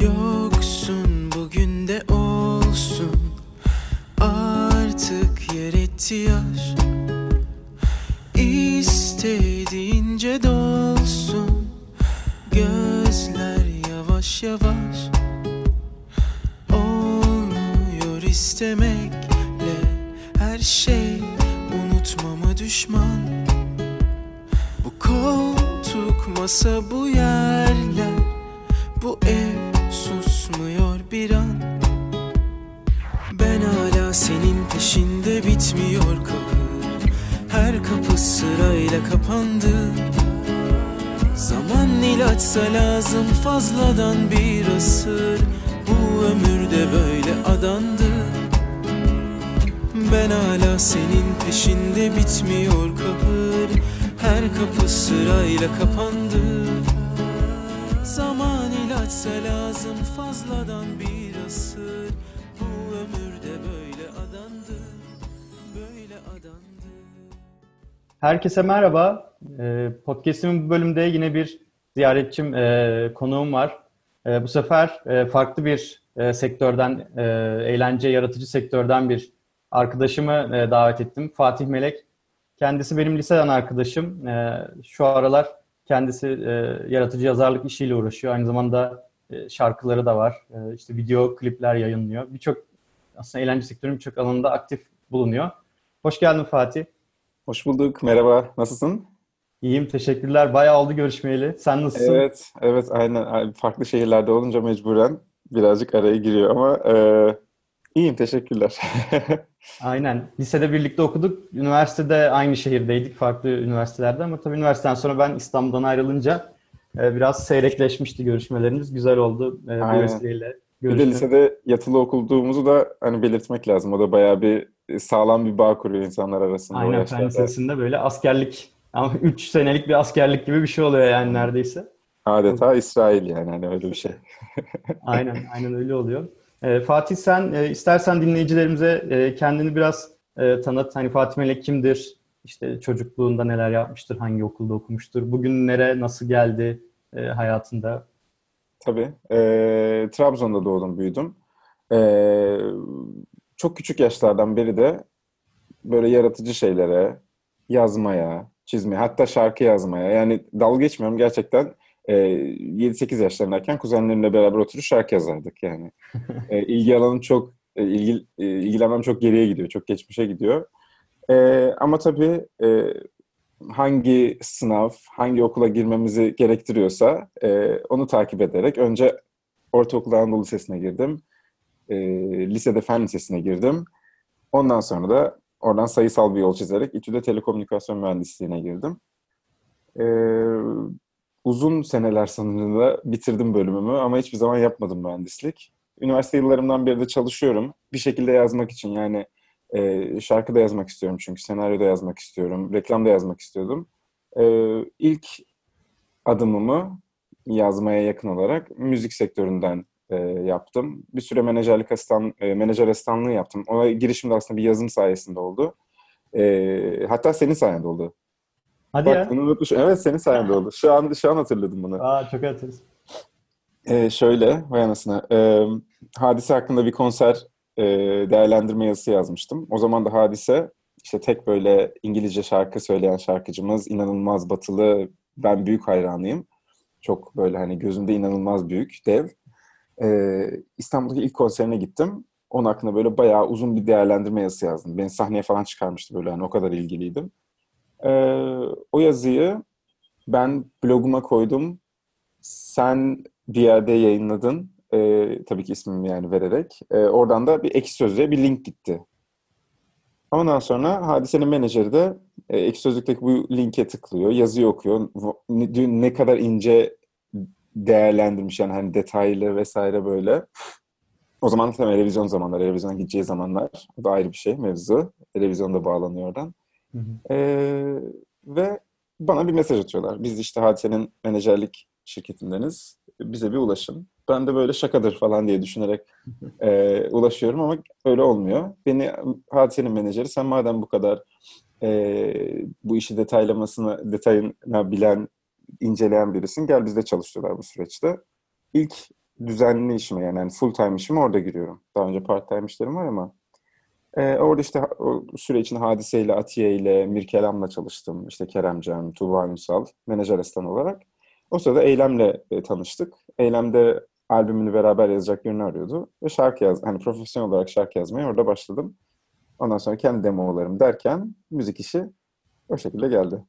yo. Herkese merhaba. Ee, Podcast'imin bu bölümde yine bir ziyaretçim, e, konuğum var. E, bu sefer e, farklı bir sektörden, eğlence yaratıcı sektörden bir arkadaşımı davet ettim. Fatih Melek. Kendisi benim liseden arkadaşım. Şu aralar kendisi yaratıcı yazarlık işiyle uğraşıyor. Aynı zamanda şarkıları da var. İşte video klipler yayınlıyor. Birçok aslında eğlence sektörünün birçok alanında aktif bulunuyor. Hoş geldin Fatih. Hoş bulduk. Merhaba. Nasılsın? İyiyim, teşekkürler. Bayağı oldu görüşmeyeli. Sen nasılsın? Evet, evet aynen. Farklı şehirlerde olunca mecburen birazcık araya giriyor ama e, iyiyim, teşekkürler. Aynen. Lisede birlikte okuduk. Üniversitede aynı şehirdeydik, farklı üniversitelerde ama tabii üniversiteden sonra ben İstanbul'dan ayrılınca e, biraz seyrekleşmişti görüşmelerimiz. Güzel oldu e, bu Aynen. Vesileyle. Bir de lisede yatılı okuduğumuzu da hani belirtmek lazım. O da bayağı bir e, sağlam bir bağ kuruyor insanlar arasında Aynen fen lisesinde böyle askerlik ama 3 senelik bir askerlik gibi bir şey oluyor yani neredeyse. Adeta İsrail yani hani öyle bir şey. Aynen, aynen öyle oluyor. Ee, Fatih sen e, istersen dinleyicilerimize e, kendini biraz e, tanıt. Hani Fatih Melek kimdir? İşte çocukluğunda neler yapmıştır? Hangi okulda okumuştur? Bugünlere nasıl geldi e, hayatında? Tabii. E, Trabzon'da doğdum, büyüdüm. E, çok küçük yaşlardan beri de böyle yaratıcı şeylere, yazmaya, çizmeye, hatta şarkı yazmaya. Yani dalga geçmiyorum gerçekten. E, 7-8 yaşlarındayken kuzenlerimle beraber oturup şarkı yazardık yani. E, ilgi alanım çok, e, ilgi, e, ilgilenmem çok geriye gidiyor, çok geçmişe gidiyor. E, ama tabii e, hangi sınav, hangi okula girmemizi gerektiriyorsa e, onu takip ederek önce Ortaokul Anadolu Lisesi'ne girdim. E, lisede Fen Lisesi'ne girdim. Ondan sonra da oradan sayısal bir yol çizerek İTÜ'de Telekomünikasyon Mühendisliğine girdim. E, uzun seneler sonunda bitirdim bölümümü ama hiçbir zaman yapmadım mühendislik. Üniversite yıllarımdan beri de çalışıyorum. Bir şekilde yazmak için yani e, şarkı da yazmak istiyorum çünkü senaryo da yazmak istiyorum, reklam da yazmak istiyordum. E, ilk adımımı yazmaya yakın olarak müzik sektöründen e, yaptım. Bir süre menajerlik asistan, e, menajer asistanlığı yaptım. O girişim de aslında bir yazım sayesinde oldu. E, hatta senin sayende oldu. Hadi Bak ya. bunu unutmuşum. Evet senin sayende oldu. Şu an şu an hatırladım bunu. Aa, çok hatırız. Ee, şöyle, vay anasına. Ee, Hadise hakkında bir konser e, değerlendirme yazısı yazmıştım. O zaman da Hadise, işte tek böyle İngilizce şarkı söyleyen şarkıcımız, inanılmaz batılı, ben büyük hayranıyım. Çok böyle hani gözümde inanılmaz büyük, dev. Ee, İstanbul'daki ilk konserine gittim. Onun hakkında böyle bayağı uzun bir değerlendirme yazısı yazdım. Beni sahneye falan çıkarmıştı böyle hani o kadar ilgiliydim. Ee, o yazıyı ben bloguma koydum. Sen bir yerde yayınladın. Ee, tabii ki ismimi yani vererek. Ee, oradan da bir ekşi sözlüğe bir link gitti. Ondan sonra Hadise'nin menajeri de e, ekşi sözlükteki bu linke tıklıyor. Yazıyı okuyor. Ne, ne kadar ince değerlendirmiş yani hani detaylı vesaire böyle. O zaman tabii televizyon zamanları, televizyona gideceği zamanlar. O da ayrı bir şey mevzu. Televizyon da bağlanıyor oradan. Hı hı. Ee, ve bana bir mesaj atıyorlar. Biz işte Hadise'nin menajerlik şirketindeniz. Bize bir ulaşın. Ben de böyle şakadır falan diye düşünerek e, ulaşıyorum ama öyle olmuyor. Beni Hadise'nin menajeri sen madem bu kadar e, bu işi detaylamasını, detayına bilen, inceleyen birisin gel bizde çalışıyorlar bu süreçte. İlk düzenli işime yani, yani full time işime orada giriyorum. Daha önce part time işlerim var ama e, orada işte o süre için Hadise ile, Atiye ile, Mirkelam'la çalıştım. İşte Keremcan, Tuğba Ünsal, menajer asistan olarak. O sırada Eylem'le e, tanıştık. Eylem'de albümünü beraber yazacak birini arıyordu. Ve şarkı yaz, hani profesyonel olarak şarkı yazmaya orada başladım. Ondan sonra kendi demolarım derken müzik işi o şekilde geldi.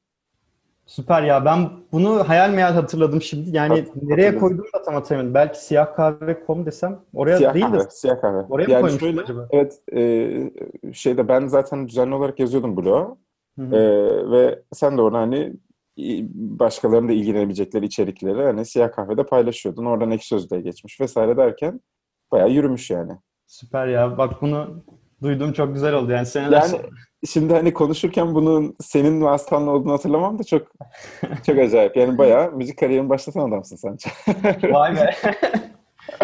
Süper ya. Ben bunu hayal meyal hatırladım şimdi. Yani Hat- nereye koydum da tam hatırlamıyorum. Belki siyah kahve.com desem oraya Siyah değil de kahve, siyah kahve. oraya mı yani koymuştum şöyle, acaba? evet, e, şeyde ben zaten düzenli olarak yazıyordum bloğa. Hı hı. Ee, ve sen de orada hani başkalarının da ilgilenebilecekleri içerikleri hani siyah kahvede paylaşıyordun. Oradan ek sözlüğe geçmiş vesaire derken bayağı yürümüş yani. Süper ya. Bak bunu duyduğum çok güzel oldu. Yani seneler Yani sonra- şimdi hani konuşurken bunun senin vasıtanla olduğunu hatırlamam da çok çok acayip. Yani bayağı müzik kariyerini başlatan adamsın sen. Vay be.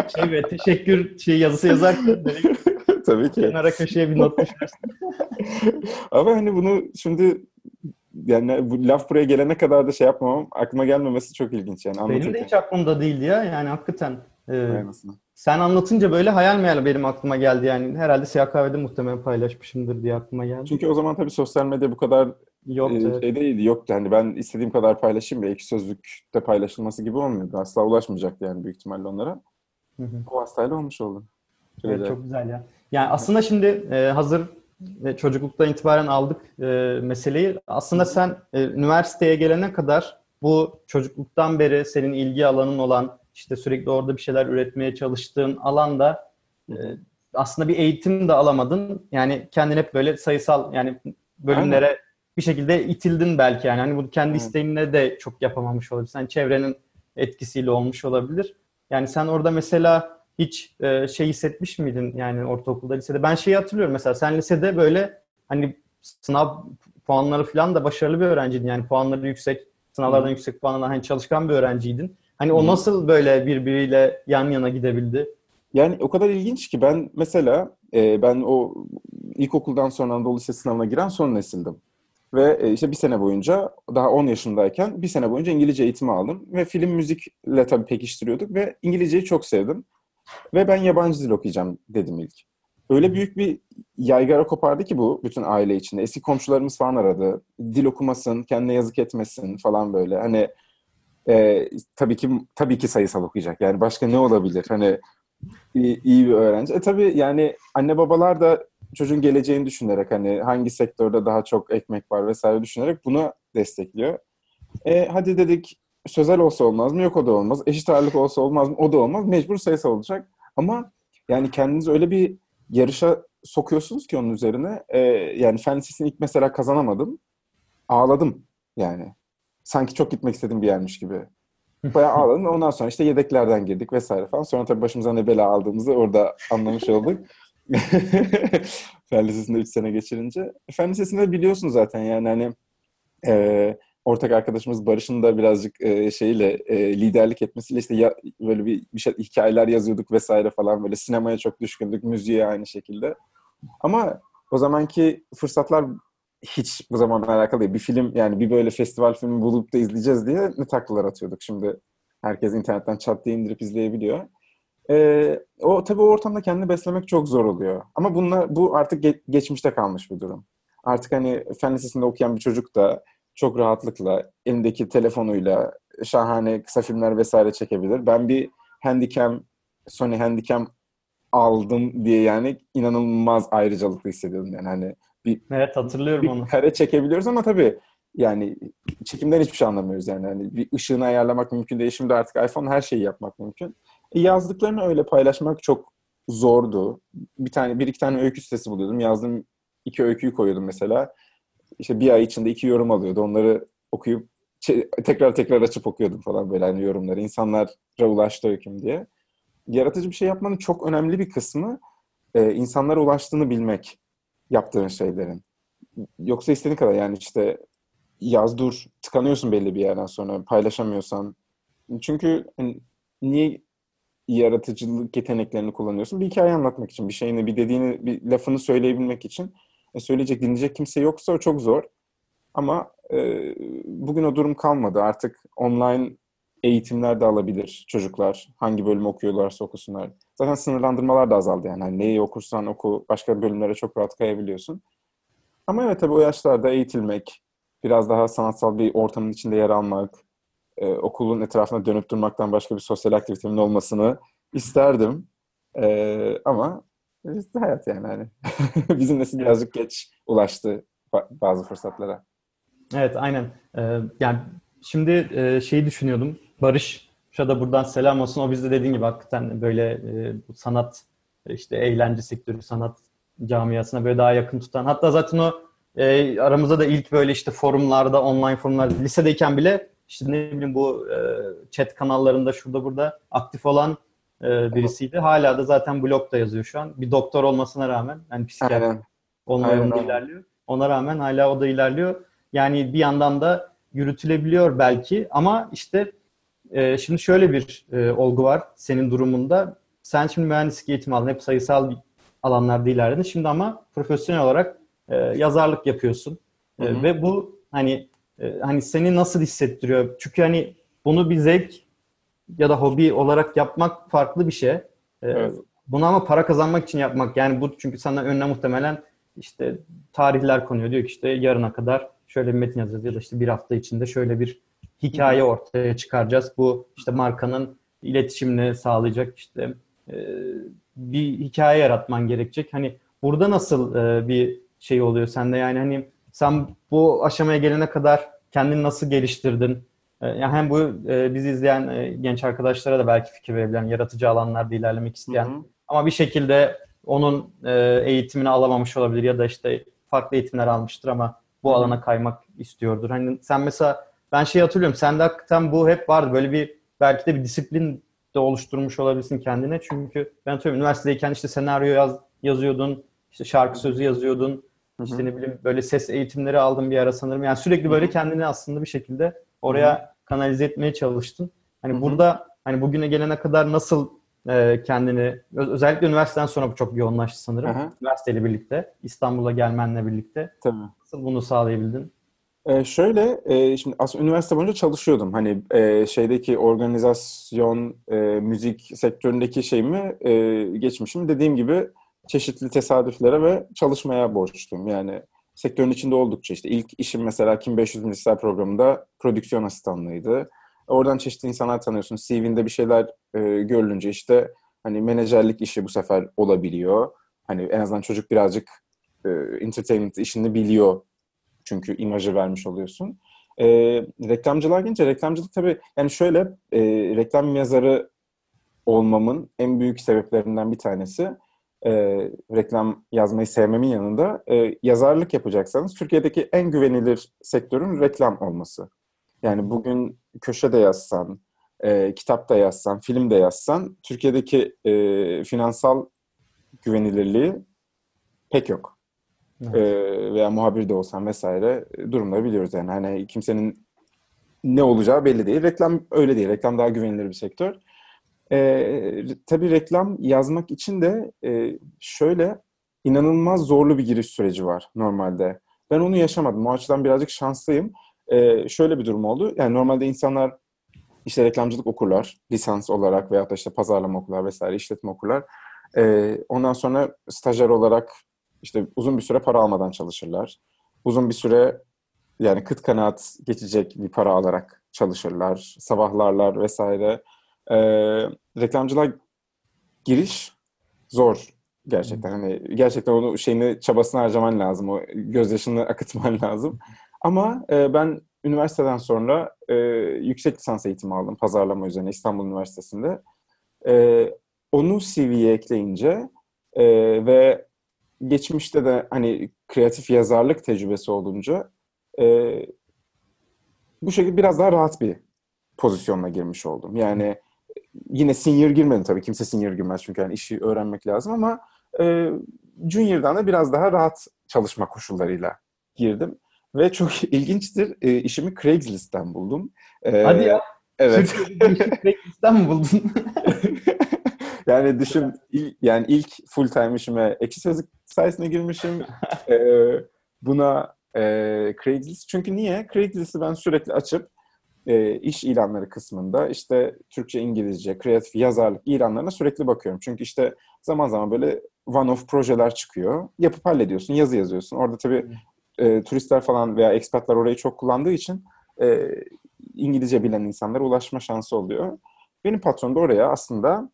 şey be teşekkür şey yazısı yazarken Tabii ki. kenara köşeye bir not düşersin. Ama hani bunu şimdi yani bu laf buraya gelene kadar da şey yapmamam, aklıma gelmemesi çok ilginç yani. Benim de hiç aklımda değildi ya. Yani hakikaten. e, sen anlatınca böyle hayal meyal benim aklıma geldi. Yani herhalde siyah kahvede muhtemelen paylaşmışımdır diye aklıma geldi. Çünkü o zaman tabii sosyal medya bu kadar Yok. Ee, şey değildi, yoktu. Hani ben istediğim kadar paylaşayım ve iki sözlükte paylaşılması gibi olmuyordu. Asla ulaşmayacaktı yani büyük ihtimalle onlara. O vasıtayla olmuş oldu. Çok Evet çok güzel ya. Yani aslında şimdi e, hazır e, çocukluktan itibaren aldık e, meseleyi. Aslında sen e, üniversiteye gelene kadar bu çocukluktan beri senin ilgi alanın olan işte sürekli orada bir şeyler üretmeye çalıştığın alanda e, aslında bir eğitim de alamadın. Yani kendin hep böyle sayısal yani bölümlere bir şekilde itildin belki yani. Hani bunu kendi Evet. isteğinle de çok yapamamış olabilirsin. Yani çevrenin etkisiyle olmuş olabilir. Yani sen orada mesela hiç e, şey hissetmiş miydin yani ortaokulda, lisede? Ben şeyi hatırlıyorum mesela sen lisede böyle hani sınav puanları falan da başarılı bir öğrenciydin. Yani puanları yüksek, sınavlardan Hı. yüksek puanlanan hani çalışkan bir öğrenciydin. Hani o nasıl böyle birbiriyle yan yana gidebildi? Yani o kadar ilginç ki ben mesela e, ben o ilkokuldan sonra Anadolu Lisesi sınavına giren son nesildim. Ve e, işte bir sene boyunca daha 10 yaşındayken bir sene boyunca İngilizce eğitimi aldım. Ve film müzikle tabii pekiştiriyorduk ve İngilizceyi çok sevdim. Ve ben yabancı dil okuyacağım dedim ilk. Öyle büyük bir yaygara kopardı ki bu bütün aile içinde. Eski komşularımız falan aradı. Dil okumasın, kendine yazık etmesin falan böyle. Hani e, tabii ki tabii ki sayısal okuyacak. Yani başka ne olabilir? Hani iyi, iyi bir öğrenci. E tabii yani anne babalar da çocuğun geleceğini düşünerek hani hangi sektörde daha çok ekmek var vesaire düşünerek bunu destekliyor. E, hadi dedik sözel olsa olmaz mı? Yok o da olmaz. Eşit ağırlık olsa olmaz mı? O da olmaz. Mecbur sayısal olacak. Ama yani kendinizi öyle bir yarışa sokuyorsunuz ki onun üzerine. E, yani fen lisesini ilk mesela kazanamadım. Ağladım yani. Sanki çok gitmek istediğim bir yermiş gibi. Bayağı ağladım. Ondan sonra işte yedeklerden girdik vesaire falan. Sonra tabii başımıza ne bela aldığımızı orada anlamış olduk. Fen Lisesi'nde 3 sene geçirince. Fen Lisesi'nde biliyorsun zaten yani hani e, ortak arkadaşımız Barış'ın da birazcık e, şeyle e, liderlik etmesiyle işte ya, böyle bir, bir şey, hikayeler yazıyorduk vesaire falan böyle sinemaya çok düşkündük, müziğe aynı şekilde. Ama o zamanki fırsatlar hiç bu zamanla alakalı değil. Bir film yani bir böyle festival filmi bulup da izleyeceğiz diye ne taklalar atıyorduk. Şimdi herkes internetten çat diye indirip izleyebiliyor. Ee, o tabii o ortamda kendini beslemek çok zor oluyor. Ama bunlar bu artık ge- geçmişte kalmış bir durum. Artık hani fen lisesinde okuyan bir çocuk da çok rahatlıkla elindeki telefonuyla şahane kısa filmler vesaire çekebilir. Ben bir Handycam, Sony Handycam aldım diye yani inanılmaz ayrıcalıklı hissediyordum yani hani bir, Evet hatırlıyorum bir onu. kare çekebiliyoruz ama tabii yani çekimden hiçbir şey anlamıyoruz yani. Hani bir ışığını ayarlamak mümkün değil. Şimdi artık iPhone her şeyi yapmak mümkün. E, yazdıklarını öyle paylaşmak çok zordu. Bir tane bir iki tane öykü sitesi buluyordum. Yazdığım iki öyküyü koyuyordum mesela. İşte bir ay içinde iki yorum alıyordu. Onları okuyup tekrar tekrar açıp okuyordum falan böyle hani yorumları. İnsanlara ulaştı öyküm diye. Yaratıcı bir şey yapmanın çok önemli bir kısmı e, insanlara ulaştığını bilmek yaptığın şeylerin. Yoksa istediğin kadar yani işte yaz dur tıkanıyorsun belli bir yerden sonra paylaşamıyorsan. Çünkü hani, niye yaratıcılık yeteneklerini kullanıyorsun? Bir hikaye anlatmak için, bir şeyini, bir dediğini, bir lafını söyleyebilmek için. E, söyleyecek, dinleyecek kimse yoksa o çok zor. Ama e, bugün o durum kalmadı. Artık online eğitimler de alabilir çocuklar. Hangi bölüm okuyorlarsa okusunlar. Zaten sınırlandırmalar da azaldı yani. Hani neyi okursan oku başka bölümlere çok rahat kayabiliyorsun. Ama evet tabii o yaşlarda eğitilmek, biraz daha sanatsal bir ortamın içinde yer almak, e, okulun etrafına dönüp durmaktan başka bir sosyal aktivitemin olmasını isterdim. E, ama işte hayat yani hani. Bizim nesil birazcık geç ulaştı bazı fırsatlara. Evet aynen. Ee, yani şimdi e, şeyi düşünüyordum. Barış da buradan selam olsun. O bizde dediğin gibi hakikaten böyle e, sanat işte eğlence sektörü, sanat camiasına böyle daha yakın tutan. Hatta zaten o e, aramızda da ilk böyle işte forumlarda, online forumlarda lisedeyken bile işte ne bileyim bu e, chat kanallarında şurada burada aktif olan e, birisiydi. Hala da zaten blogda yazıyor şu an. Bir doktor olmasına rağmen yani psikiyatri olma yolunda ilerliyor. Ona rağmen hala o da ilerliyor. Yani bir yandan da yürütülebiliyor belki ama işte e, şimdi şöyle bir e, olgu var senin durumunda. Sen şimdi mühendislik eğitimi aldın. Hep sayısal alanlarda ilerledin. Şimdi ama profesyonel olarak e, yazarlık yapıyorsun. E, ve bu hani e, hani seni nasıl hissettiriyor? Çünkü hani bunu bir zevk ya da hobi olarak yapmak farklı bir şey. E, evet. Bunu ama para kazanmak için yapmak. Yani bu çünkü sana önüne muhtemelen işte tarihler konuyor. Diyor ki işte yarına kadar şöyle bir metin yazacağız ya da işte bir hafta içinde şöyle bir hikaye ortaya çıkaracağız. Bu işte markanın iletişimini sağlayacak işte e, bir hikaye yaratman gerekecek. Hani burada nasıl e, bir şey oluyor sende yani hani sen bu aşamaya gelene kadar kendini nasıl geliştirdin? E, yani hem bu e, bizi izleyen e, genç arkadaşlara da belki fikir verebilen, yaratıcı alanlarda ilerlemek isteyen hı hı. ama bir şekilde onun eğitimini alamamış olabilir ya da işte farklı eğitimler almıştır ama bu alana kaymak istiyordur. Hani sen mesela ben şey hatırlıyorum. Sende hakikaten bu hep vardı. Böyle bir belki de bir disiplin de oluşturmuş olabilirsin kendine. Çünkü ben hatırlıyorum üniversitedeyken işte senaryo yaz, yazıyordun. işte şarkı sözü yazıyordun. Hı hı. İşte ne bileyim böyle ses eğitimleri aldın bir ara sanırım. Yani sürekli böyle kendini aslında bir şekilde oraya hı hı. kanalize etmeye çalıştın. Hani hı hı. burada hani bugüne gelene kadar nasıl e, kendini özellikle üniversiteden sonra bu çok yoğunlaştı sanırım. Hı hı. Üniversiteyle birlikte, İstanbul'a gelmenle birlikte. Tabii. Nasıl bunu sağlayabildin? Ee, şöyle, e, şimdi aslında üniversite boyunca çalışıyordum. Hani e, şeydeki organizasyon, e, müzik sektöründeki şeyimi, e, geçmişim dediğim gibi çeşitli tesadüflere ve çalışmaya borçluyum. Yani sektörün içinde oldukça işte ilk işim mesela Kim 500 Milisler programında prodüksiyon asistanlığıydı. Oradan çeşitli insanlar tanıyorsun. CV'nde bir şeyler e, görülünce işte hani menajerlik işi bu sefer olabiliyor. Hani en azından çocuk birazcık e, entertainment işini biliyor. Çünkü imajı vermiş oluyorsun. E, reklamcılar gelince reklamcılık tabii yani şöyle e, reklam yazarı olmamın en büyük sebeplerinden bir tanesi e, reklam yazmayı sevmemin yanında e, yazarlık yapacaksanız Türkiye'deki en güvenilir sektörün reklam olması. Yani bugün köşede yazsan, e, kitap da yazsan, film de yazsan Türkiye'deki e, finansal güvenilirliği pek yok. Evet. E, veya muhabir de olsan vesaire durumları biliyoruz yani. Hani kimsenin ne olacağı belli değil. Reklam öyle değil. Reklam daha güvenilir bir sektör. E, tabii reklam yazmak için de e, şöyle inanılmaz zorlu bir giriş süreci var normalde. Ben onu yaşamadım. O açıdan birazcık şanslıyım. E, şöyle bir durum oldu. Yani normalde insanlar işte reklamcılık okurlar lisans olarak veya da işte pazarlama okurlar vesaire işletme okurlar. E, ondan sonra stajyer olarak işte uzun bir süre para almadan çalışırlar. Uzun bir süre yani kıt kanaat geçecek bir para alarak çalışırlar. Sabahlarlar vesaire. E, reklamcılar giriş zor gerçekten. Hani gerçekten onu şeyini çabasını harcaman lazım. O gözyaşını akıtman lazım. Ama e, ben üniversiteden sonra e, yüksek lisans eğitimi aldım pazarlama üzerine İstanbul Üniversitesi'nde. E, onu CV'ye ekleyince e, ve geçmişte de hani kreatif yazarlık tecrübesi olunca e, bu şekilde biraz daha rahat bir pozisyonla girmiş oldum. Yani yine senior girmedim tabii. Kimse senior girmez çünkü yani işi öğrenmek lazım ama e, junior'dan da biraz daha rahat çalışma koşullarıyla girdim. Ve çok ilginçtir. E, işimi Craigslist'ten buldum. E, Hadi ya. Evet. Craigslist'ten mi buldun? yani düşün il, yani ilk full time işime ekşi sözlük sayesinde girmişim. e, buna e, Craigslist. Çünkü niye? Craigslist'i ben sürekli açıp e, iş ilanları kısmında işte Türkçe, İngilizce, kreatif yazarlık ilanlarına sürekli bakıyorum. Çünkü işte zaman zaman böyle one-off projeler çıkıyor. Yapıp hallediyorsun, yazı yazıyorsun. Orada tabii e, turistler falan veya ekspatlar orayı çok kullandığı için e, İngilizce bilen insanlara ulaşma şansı oluyor. Benim patron da oraya aslında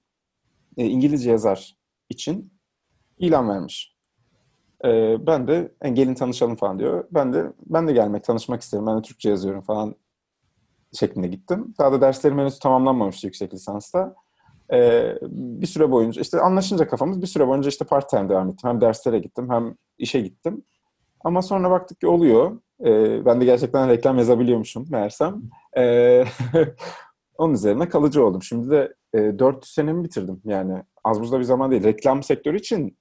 e, İngilizce yazar için ilan vermiş. E, ben de e, gelin tanışalım falan diyor. Ben de ben de gelmek, tanışmak isterim. Ben de Türkçe yazıyorum falan şeklinde gittim. Daha da derslerim henüz tamamlanmamıştı yüksek lisansta. Ee, bir süre boyunca işte anlaşınca kafamız bir süre boyunca işte part time devam ettim. Hem derslere gittim hem işe gittim. Ama sonra baktık ki oluyor. Ee, ben de gerçekten reklam yazabiliyormuşum meğersem. Ee, onun üzerine kalıcı oldum. Şimdi de e, 4 senemi bitirdim. Yani az buzda bir zaman değil. Reklam sektörü için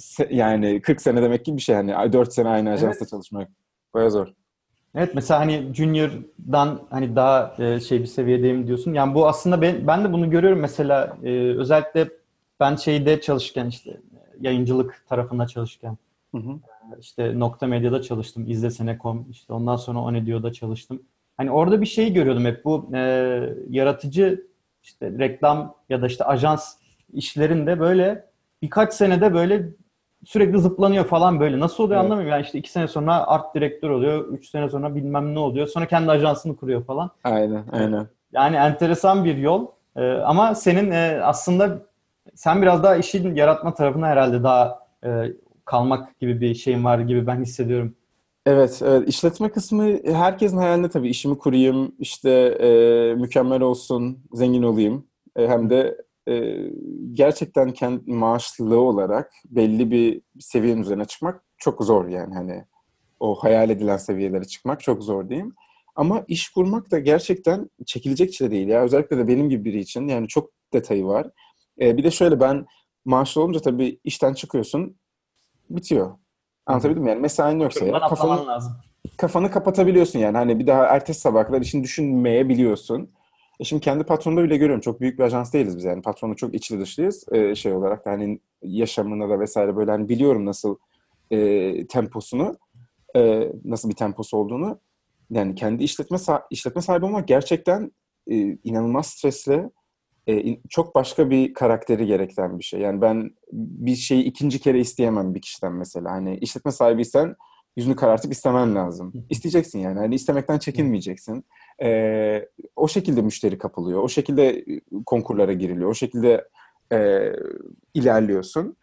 se- yani 40 sene demek gibi bir şey. Hani 4 sene aynı ajansta Evet. çalışmak. Baya zor. Evet mesela hani Junior'dan hani daha e, şey bir seviyedeyim diyorsun. Yani bu aslında ben, ben de bunu görüyorum mesela e, özellikle ben şeyde çalışırken işte e, yayıncılık tarafında çalışırken Hı hı. işte Nokta Medya'da çalıştım. İzlesene.com işte ondan sonra Onedio'da çalıştım. Hani orada bir şey görüyordum hep bu e, yaratıcı işte reklam ya da işte ajans işlerinde böyle birkaç senede böyle sürekli zıplanıyor falan böyle. Nasıl oluyor Evet. anlamıyorum. Yani işte iki sene sonra art direktör oluyor. Üç sene sonra bilmem ne oluyor. Sonra kendi ajansını kuruyor falan. Aynen, aynen. Yani enteresan bir yol. Ee, ama senin e, aslında sen biraz daha işin yaratma tarafına herhalde daha e, kalmak gibi bir şeyin var gibi ben hissediyorum. Evet, evet. İşletme kısmı herkesin hayalinde tabii. İşimi kurayım, işte e, mükemmel olsun, zengin olayım. E, hem de e, gerçekten kendi maaşlılığı olarak belli bir seviyenin üzerine çıkmak çok zor yani hani o hayal edilen seviyelere çıkmak çok zor diyeyim. Ama iş kurmak da gerçekten çekilecek çile değil ya. Özellikle de benim gibi biri için yani çok detayı var. E, bir de şöyle ben maaşlı olunca tabii işten çıkıyorsun, bitiyor. Anlatabildim mi? Yani mesain yoksa ya, kafanı, lazım. kafanı kapatabiliyorsun yani. Hani bir daha ertesi sabah kadar işini düşünmeyebiliyorsun. E şimdi kendi patronda bile görüyorum. Çok büyük bir ajans değiliz biz yani. Patronla çok içli dışlıyız e, şey olarak. da Hani yaşamına da vesaire böyle hani biliyorum nasıl e, temposunu, e, nasıl bir temposu olduğunu. Yani kendi işletme işletme sahibi olmak gerçekten e, inanılmaz stresli. E, çok başka bir karakteri gerektiren bir şey. Yani ben bir şeyi ikinci kere isteyemem bir kişiden mesela. Hani işletme sahibiysen yüzünü karartıp istemen lazım. İsteyeceksin yani. Hani istemekten çekinmeyeceksin. Ee, o şekilde müşteri kapılıyor. O şekilde konkurlara giriliyor. O şekilde e, ilerliyorsun.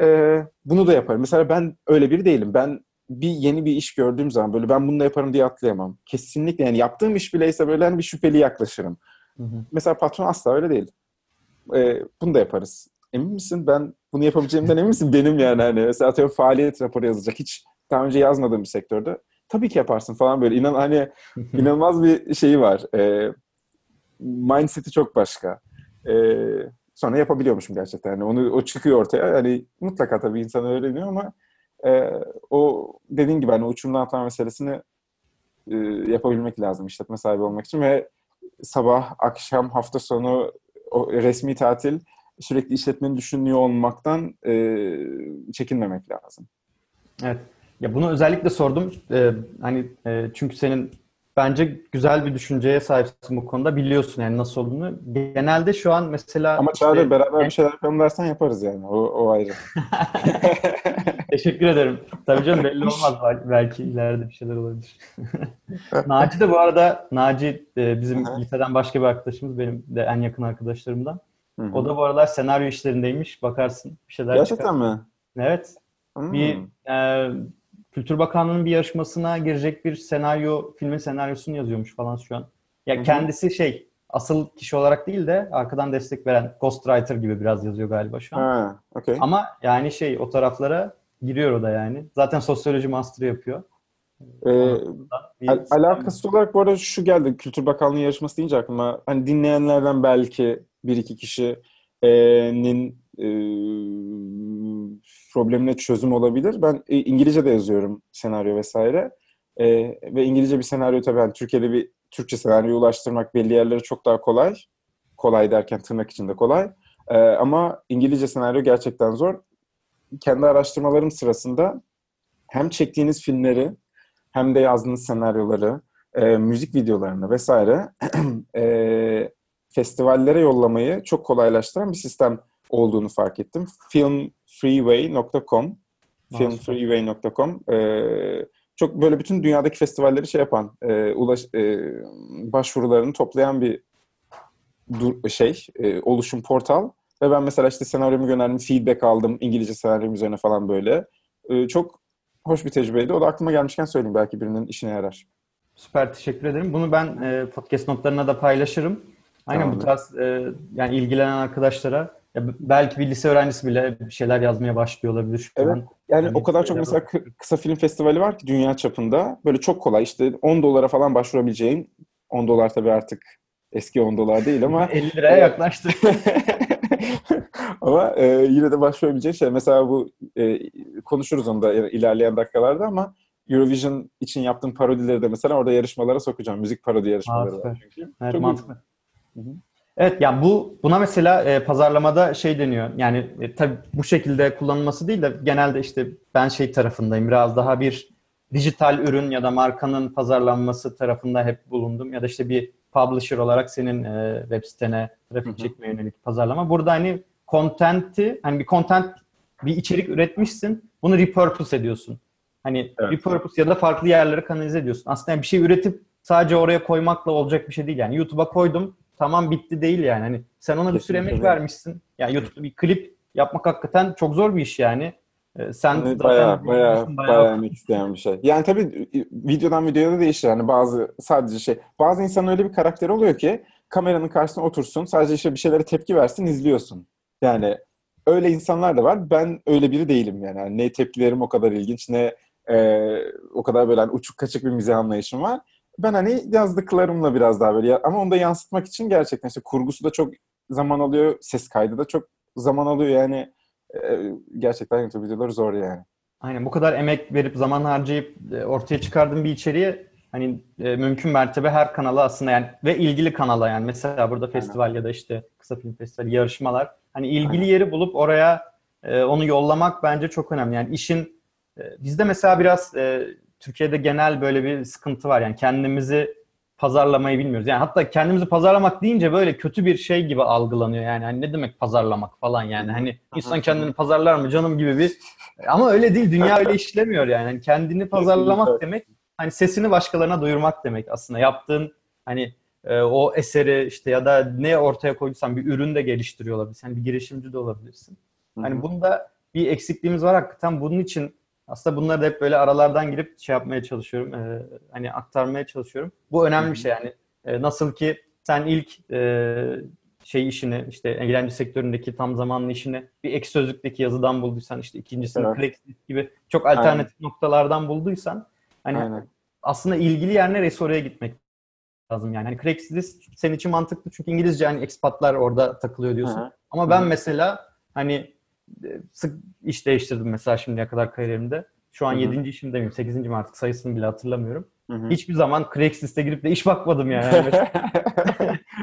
Ee, bunu da yaparım. Mesela ben öyle biri değilim. Ben bir yeni bir iş gördüğüm zaman böyle ben bunu da yaparım diye atlayamam. Kesinlikle yani yaptığım iş bileyse böyle hani bir şüpheli yaklaşırım. Hı hı. Mesela patron asla öyle değil. Ee, bunu da yaparız. Emin misin? Ben bunu yapabileceğimden emin misin? Benim yani hani mesela atıyorum faaliyet raporu yazacak. Hiç daha önce yazmadığım bir sektörde. Tabii ki yaparsın falan böyle. İnan hani inanılmaz bir şeyi var. Ee, mindset'i çok başka. Ee, sonra yapabiliyormuşum gerçekten. Yani onu o çıkıyor ortaya. Hani mutlaka tabii insan öğreniyor ama e, o dediğin gibi hani uçurumdan atlama meselesini e, yapabilmek lazım işletme sahibi olmak için ve sabah, akşam, hafta sonu o resmi tatil sürekli işletmeni düşünüyor olmaktan e, çekinmemek lazım. Evet. Ya bunu özellikle sordum. Ee, hani e, çünkü senin bence güzel bir düşünceye sahipsin bu konuda. Biliyorsun yani nasıl olduğunu. Genelde şu an mesela Ama işte- Çağrı beraber bir şeyler yapalım dersen yaparız yani. O, o ayrı. Teşekkür ederim. Tabii canım belli olmaz. Bel- Belki ileride bir şeyler olabilir. Naci de bu arada, Naci e, bizim liseden başka bir arkadaşımız. Benim de en yakın arkadaşlarımdan. Hı hı. O da bu aralar senaryo işlerindeymiş. Bakarsın bir şeyler Gerçekten çıkar. mi? Evet. Hmm. Bir e, Kültür Bakanlığı'nın bir yarışmasına girecek bir senaryo, filmin senaryosunu yazıyormuş falan şu an. Ya Hı hı. kendisi şey, asıl kişi olarak değil de arkadan destek veren ghostwriter gibi biraz yazıyor galiba şu an. Ha, okey. Ama yani şey o taraflara giriyor o da yani. Zaten sosyoloji master yapıyor. Ee, al- alakası olarak bu arada şu geldi. Kültür Bakanlığı yarışması deyince aklıma hani dinleyenlerden belki bir iki kişinin e, problemine çözüm olabilir. Ben e, İngilizce de yazıyorum senaryo vesaire. E, ve İngilizce bir senaryo tabii hani Türkiye'de bir Türkçe senaryo ulaştırmak belli yerlere çok daha kolay. Kolay derken tırnak içinde kolay. E, ama İngilizce senaryo gerçekten zor. Kendi araştırmalarım sırasında hem çektiğiniz filmleri hem de yazdığınız senaryoları e, müzik videolarını vesaire e, festivallere yollamayı çok kolaylaştıran bir sistem olduğunu fark ettim. Filmfreeway.com filmfreeway.com e, çok böyle bütün dünyadaki festivalleri şey yapan, e, ulaş, e, başvurularını toplayan bir dur, şey, e, oluşum portal. Ve ben mesela işte senaryomu gönderdim, feedback aldım İngilizce senaryom üzerine falan böyle. E, çok hoş bir tecrübeydi. O da aklıma gelmişken söyleyeyim. Belki birinin işine yarar. Süper teşekkür ederim. Bunu ben e, podcast notlarına da paylaşırım. Aynen Tamamdır. bu tarz e, yani ilgilenen arkadaşlara ya belki bir lise öğrencisi bile bir şeyler yazmaya başlıyor olabilir şu evet. an. Yani, yani o kadar çok mesela var. kısa film festivali var ki dünya çapında. Böyle çok kolay işte 10 dolara falan başvurabileceğin 10 dolar tabii artık eski 10 dolar değil ama 50 liraya yaklaştı. ama e, yine de başvurabileceğin şey. Mesela bu e, konuşuruz onu da ilerleyen dakikalarda ama Eurovision için yaptığım parodileri de mesela orada yarışmalara sokacağım. Müzik parodi yarışmaları var çünkü. Evet, Çok mantıklı. Hı -hı. Evet yani bu buna mesela e, pazarlamada şey deniyor. Yani e, tabii bu şekilde kullanılması değil de genelde işte ben şey tarafındayım. Biraz daha bir dijital ürün ya da markanın pazarlanması tarafında hep bulundum. Ya da işte bir publisher olarak senin e, web sitene trafik çekmeye yönelik pazarlama. Burada hani content'i hani bir content bir içerik üretmişsin. Bunu repurpose ediyorsun. Hani evet. repurpose ya da farklı yerlere kanalize ediyorsun. Aslında yani bir şey üretip sadece oraya koymakla olacak bir şey değil. Yani YouTube'a koydum tamam bitti değil yani. Hani sen ona bir sürü emek vermişsin. Yani YouTube'da bir klip yapmak hakikaten çok zor bir iş yani. Ee, sen yani bayağı, bayağı, bayağı, bayağı emek isteyen bir şey. Yani tabii videodan videoya da değişir. Yani bazı sadece şey, bazı insanın öyle bir karakteri oluyor ki kameranın karşısına otursun, sadece işte bir şeylere tepki versin, izliyorsun. Yani öyle insanlar da var. Ben öyle biri değilim yani. yani ne tepkilerim o kadar ilginç, ne e, o kadar böyle hani uçuk kaçık bir mizah anlayışım var ben hani yazdıklarımla biraz daha böyle ama onu da yansıtmak için gerçekten işte kurgusu da çok zaman alıyor, ses kaydı da çok zaman alıyor yani e, gerçekten YouTube videoları zor yani. Aynen bu kadar emek verip zaman harcayıp e, ortaya çıkardığım bir içeriği hani e, mümkün mertebe her kanala aslında yani ve ilgili kanala yani mesela burada festival Aynen. ya da işte kısa film festivali yarışmalar hani ilgili Aynen. yeri bulup oraya e, onu yollamak bence çok önemli. Yani işin e, bizde mesela biraz e, Türkiye'de genel böyle bir sıkıntı var. Yani kendimizi pazarlamayı bilmiyoruz. Yani hatta kendimizi pazarlamak deyince böyle kötü bir şey gibi algılanıyor. Yani hani ne demek pazarlamak falan yani. Hani insan kendini pazarlar mı canım gibi bir ama öyle değil. Dünya öyle işlemiyor yani. yani kendini pazarlamak demek hani sesini başkalarına duyurmak demek aslında. Yaptığın hani e, o eseri işte ya da ne ortaya koyduysan bir ürün de geliştiriyor olabilirsin. Hani bir girişimci de olabilirsin. Hani bunda bir eksikliğimiz var hakikaten. Bunun için aslında bunları da hep böyle aralardan girip şey yapmaya çalışıyorum. E, hani aktarmaya çalışıyorum. Bu önemli bir şey yani. E, nasıl ki sen ilk e, şey işini işte eğlence sektöründeki tam zamanlı işini bir ek sözlükteki yazıdan bulduysan işte ikincisini evet. Craigslist gibi çok alternatif Aynen. noktalardan bulduysan hani Aynen. aslında ilgili yer neresi oraya gitmek lazım yani. Hani Craigslist senin için mantıklı çünkü İngilizce hani ekspatlar orada takılıyor diyorsun. Hı-hı. Ama ben Hı-hı. mesela hani sık iş değiştirdim mesela şimdiye kadar kariyerimde. Şu an Hı-hı. 7. işimde 8. mi artık sayısını bile hatırlamıyorum. Hı-hı. Hiçbir zaman Craigslist'e girip de iş bakmadım yani.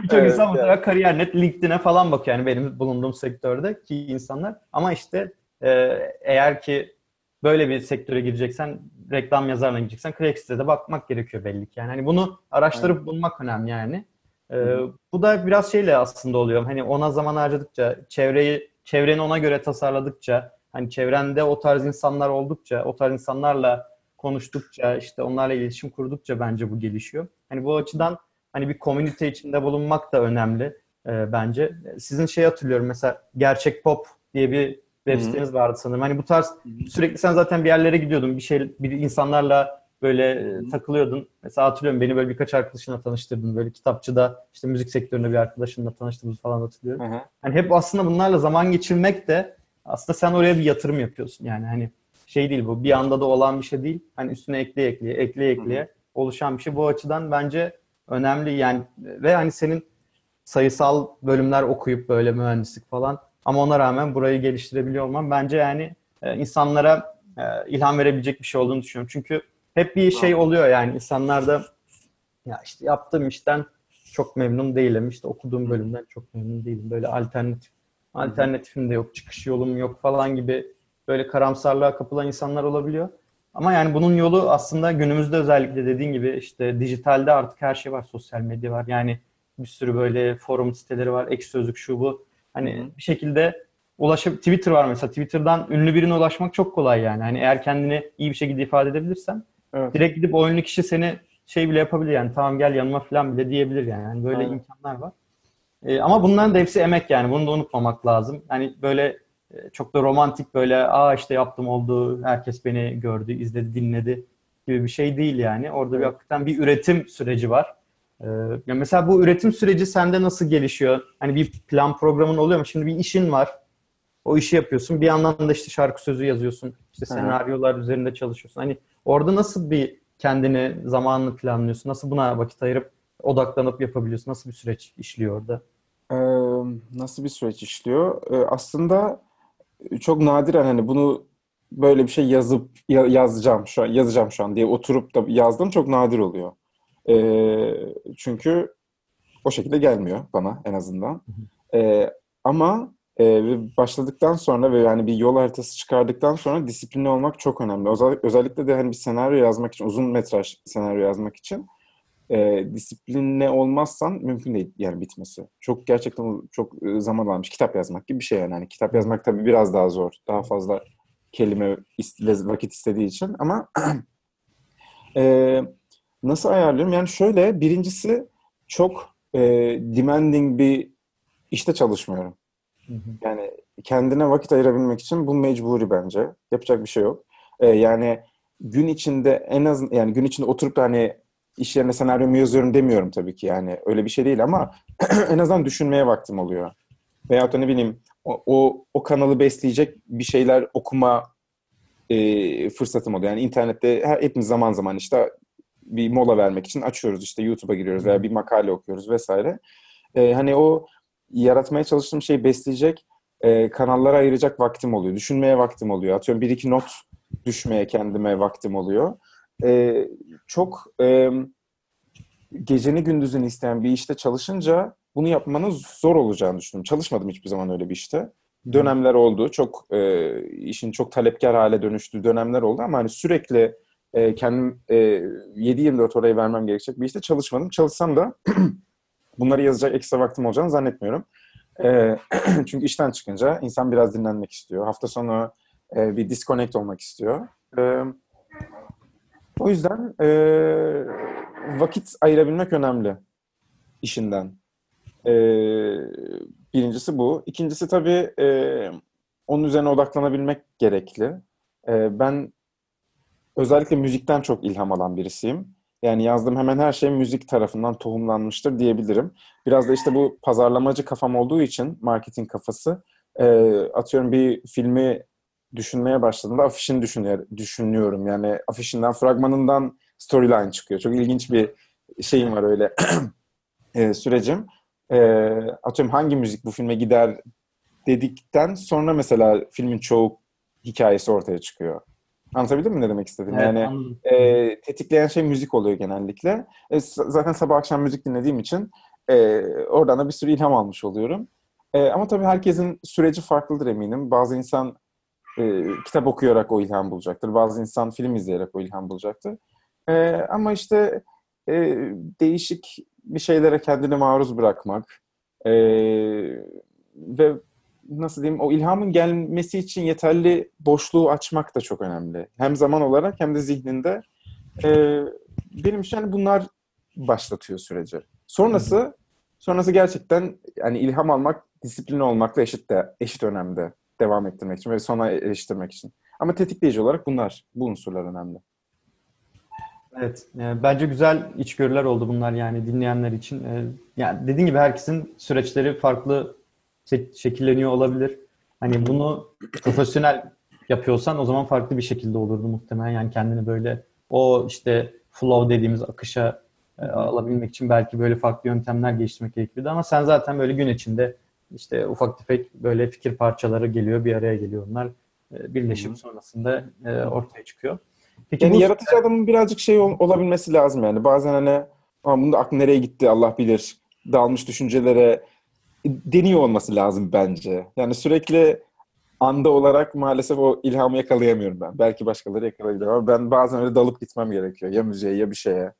Birçok evet, insan mutlaka yani. kariyer net LinkedIn'e falan bakıyor yani benim bulunduğum sektörde ki insanlar. Ama işte e, eğer ki böyle bir sektöre gireceksen, reklam yazarına gireceksen Craigslist'e de bakmak gerekiyor belli ki. Yani hani bunu araştırıp evet. bulmak önemli yani. E, bu da biraz şeyle aslında oluyor. Hani ona zaman harcadıkça, çevreyi çevreni ona göre tasarladıkça, hani çevrende o tarz insanlar oldukça, o tarz insanlarla konuştukça, işte onlarla iletişim kurdukça bence bu gelişiyor. Hani bu açıdan hani bir komünite içinde bulunmak da önemli e, bence. Sizin şey hatırlıyorum mesela Gerçek Pop diye bir web siteniz vardı sanırım. Hani bu tarz sürekli sen zaten bir yerlere gidiyordun, bir şey bir insanlarla böyle e, takılıyordun. Mesela hatırlıyorum beni böyle birkaç arkadaşınla tanıştırdın. Böyle kitapçıda işte müzik sektöründe bir arkadaşınla tanıştığımızı falan hatırlıyorum. Hı hı. Hani hep aslında bunlarla zaman geçirmek de aslında sen oraya bir yatırım yapıyorsun. Yani hani şey değil bu bir anda da olan bir şey değil. Hani üstüne ekleye ekleye ekleye ekleye hı hı. oluşan bir şey. Bu açıdan bence önemli yani ve hani senin sayısal bölümler okuyup böyle mühendislik falan ama ona rağmen burayı geliştirebiliyor olman bence yani e, insanlara e, ilham verebilecek bir şey olduğunu düşünüyorum. Çünkü hep bir şey oluyor yani insanlarda ya işte yaptığım işten çok memnun değilim. İşte okuduğum bölümden çok memnun değilim. Böyle alternatif alternatifim de yok, çıkış yolum yok falan gibi böyle karamsarlığa kapılan insanlar olabiliyor. Ama yani bunun yolu aslında günümüzde özellikle dediğin gibi işte dijitalde artık her şey var. Sosyal medya var. Yani bir sürü böyle forum siteleri var. Ekşi Sözlük şu bu. Hani bir şekilde ulaşıp Twitter var mesela. Twitter'dan ünlü birine ulaşmak çok kolay yani. Hani eğer kendini iyi bir şekilde ifade edebilirsen evet. direkt gidip o ünlü kişi seni şey bile yapabilir yani tamam gel yanıma falan bile diyebilir yani. yani böyle Aynen. imkanlar var. Ee, ama bunların da hepsi emek yani. Bunu da unutmamak lazım. Hani böyle e, çok da romantik böyle aa işte yaptım oldu, herkes beni gördü, izledi, dinledi gibi bir şey değil yani. Orada bir hakikaten bir üretim süreci var. Ee, ya mesela bu üretim süreci sende nasıl gelişiyor? Hani bir plan programın oluyor mu? Şimdi bir işin var. O işi yapıyorsun. Bir yandan da işte şarkı sözü yazıyorsun. İşte senaryolar üzerinde çalışıyorsun. Hani orada nasıl bir kendini, zamanını planlıyorsun? Nasıl buna vakit ayırıp odaklanıp yapabiliyorsun? Nasıl bir süreç işliyor orada? Ee, nasıl bir süreç işliyor? Ee, aslında çok nadiren hani bunu böyle bir şey yazıp ya, yazacağım şu an yazacağım şu an diye oturup da yazdım çok nadir oluyor. Ee, çünkü o şekilde gelmiyor bana en azından. Ee, ama e, başladıktan sonra ve yani bir yol haritası çıkardıktan sonra disiplinli olmak çok önemli. Özellikle de hani bir senaryo yazmak için, uzun metraj senaryo yazmak için e, disiplinli olmazsan mümkün değil yani bitmesi. Çok gerçekten çok e, zaman almış. Kitap yazmak gibi bir şey yani. yani kitap yazmak tabii biraz daha zor. Daha fazla kelime vakit istediği için ama e, nasıl ayarlıyorum? Yani şöyle birincisi çok e, demanding bir işte çalışmıyorum. Hı hı. Yani kendine vakit ayırabilmek için bu mecburi bence. Yapacak bir şey yok. E, yani gün içinde en az yani gün içinde oturup da hani iş yerine senaryomu yazıyorum demiyorum tabii ki yani öyle bir şey değil ama en azından düşünmeye vaktim oluyor. Veyahut da ne bileyim o, o, o kanalı besleyecek bir şeyler okuma e, fırsatım oluyor. Yani internette her, hepimiz zaman zaman işte bir mola vermek için açıyoruz işte YouTube'a giriyoruz veya bir makale okuyoruz vesaire. E, hani o yaratmaya çalıştığım şeyi besleyecek e, kanallara ayıracak vaktim oluyor. Düşünmeye vaktim oluyor. Atıyorum bir iki not düşmeye kendime vaktim oluyor e, çok e, geceni gündüzünü isteyen bir işte çalışınca bunu yapmanın zor olacağını düşündüm. Çalışmadım hiçbir zaman öyle bir işte. Dönemler oldu. Çok e, işin çok talepkar hale dönüştüğü dönemler oldu ama hani sürekli e, kendim e, 7-24 oraya vermem gerekecek bir işte çalışmadım. Çalışsam da bunları yazacak ekstra vaktim olacağını zannetmiyorum. E, çünkü işten çıkınca insan biraz dinlenmek istiyor. Hafta sonu e, bir disconnect olmak istiyor. E, o yüzden e, vakit ayırabilmek önemli işinden. E, birincisi bu. İkincisi tabii e, onun üzerine odaklanabilmek gerekli. Ben özellikle müzikten çok ilham alan birisiyim. Yani yazdığım hemen her şey müzik tarafından tohumlanmıştır diyebilirim. Biraz da işte bu pazarlamacı kafam olduğu için, marketing kafası, e, atıyorum bir filmi düşünmeye başladığımda afişini düşünüyor, düşünüyorum. Yani afişinden, fragmanından storyline çıkıyor. Çok ilginç bir şeyim var öyle e, sürecim. E, atıyorum hangi müzik bu filme gider dedikten sonra mesela filmin çoğu hikayesi ortaya çıkıyor. Anlatabildim mi ne demek istedim? Evet, yani e, tetikleyen şey müzik oluyor genellikle. E, zaten sabah akşam müzik dinlediğim için e, oradan da bir sürü ilham almış oluyorum. E, ama tabii herkesin süreci farklıdır eminim. Bazı insan e, kitap okuyarak o ilham bulacaktır. Bazı insan film izleyerek o ilham bulacaktır. E, ama işte e, değişik bir şeylere kendini maruz bırakmak e, ve nasıl diyeyim o ilhamın gelmesi için yeterli boşluğu açmak da çok önemli. Hem zaman olarak hem de zihninde. E, benim için yani bunlar başlatıyor süreci. Sonrası sonrası gerçekten yani ilham almak disiplin olmakla eşit de eşit önemli devam ettirmek için ve sona eriştirmek için. Ama tetikleyici olarak bunlar, bu unsurlar önemli. Evet, e, bence güzel içgörüler oldu bunlar yani dinleyenler için. E, yani dediğin gibi herkesin süreçleri farklı şekilleniyor olabilir. Hani bunu profesyonel yapıyorsan o zaman farklı bir şekilde olurdu muhtemelen. Yani kendini böyle o işte flow dediğimiz akışa e, alabilmek için belki böyle farklı yöntemler geliştirmek gerekiyordu. Ama sen zaten böyle gün içinde işte ufak tefek böyle fikir parçaları geliyor, bir araya geliyor onlar. E, birleşip Hı-hı. sonrasında e, ortaya çıkıyor. Peki yani bu... yaratıcı adamın birazcık şey ol, olabilmesi lazım yani. Bazen hani Aa, bunda aklı nereye gitti Allah bilir. Dalmış düşüncelere deniyor olması lazım bence. Yani sürekli anda olarak maalesef o ilhamı yakalayamıyorum ben. Belki başkaları yakalayabilir ama ben bazen öyle dalıp gitmem gerekiyor. Ya müziğe ya bir şeye.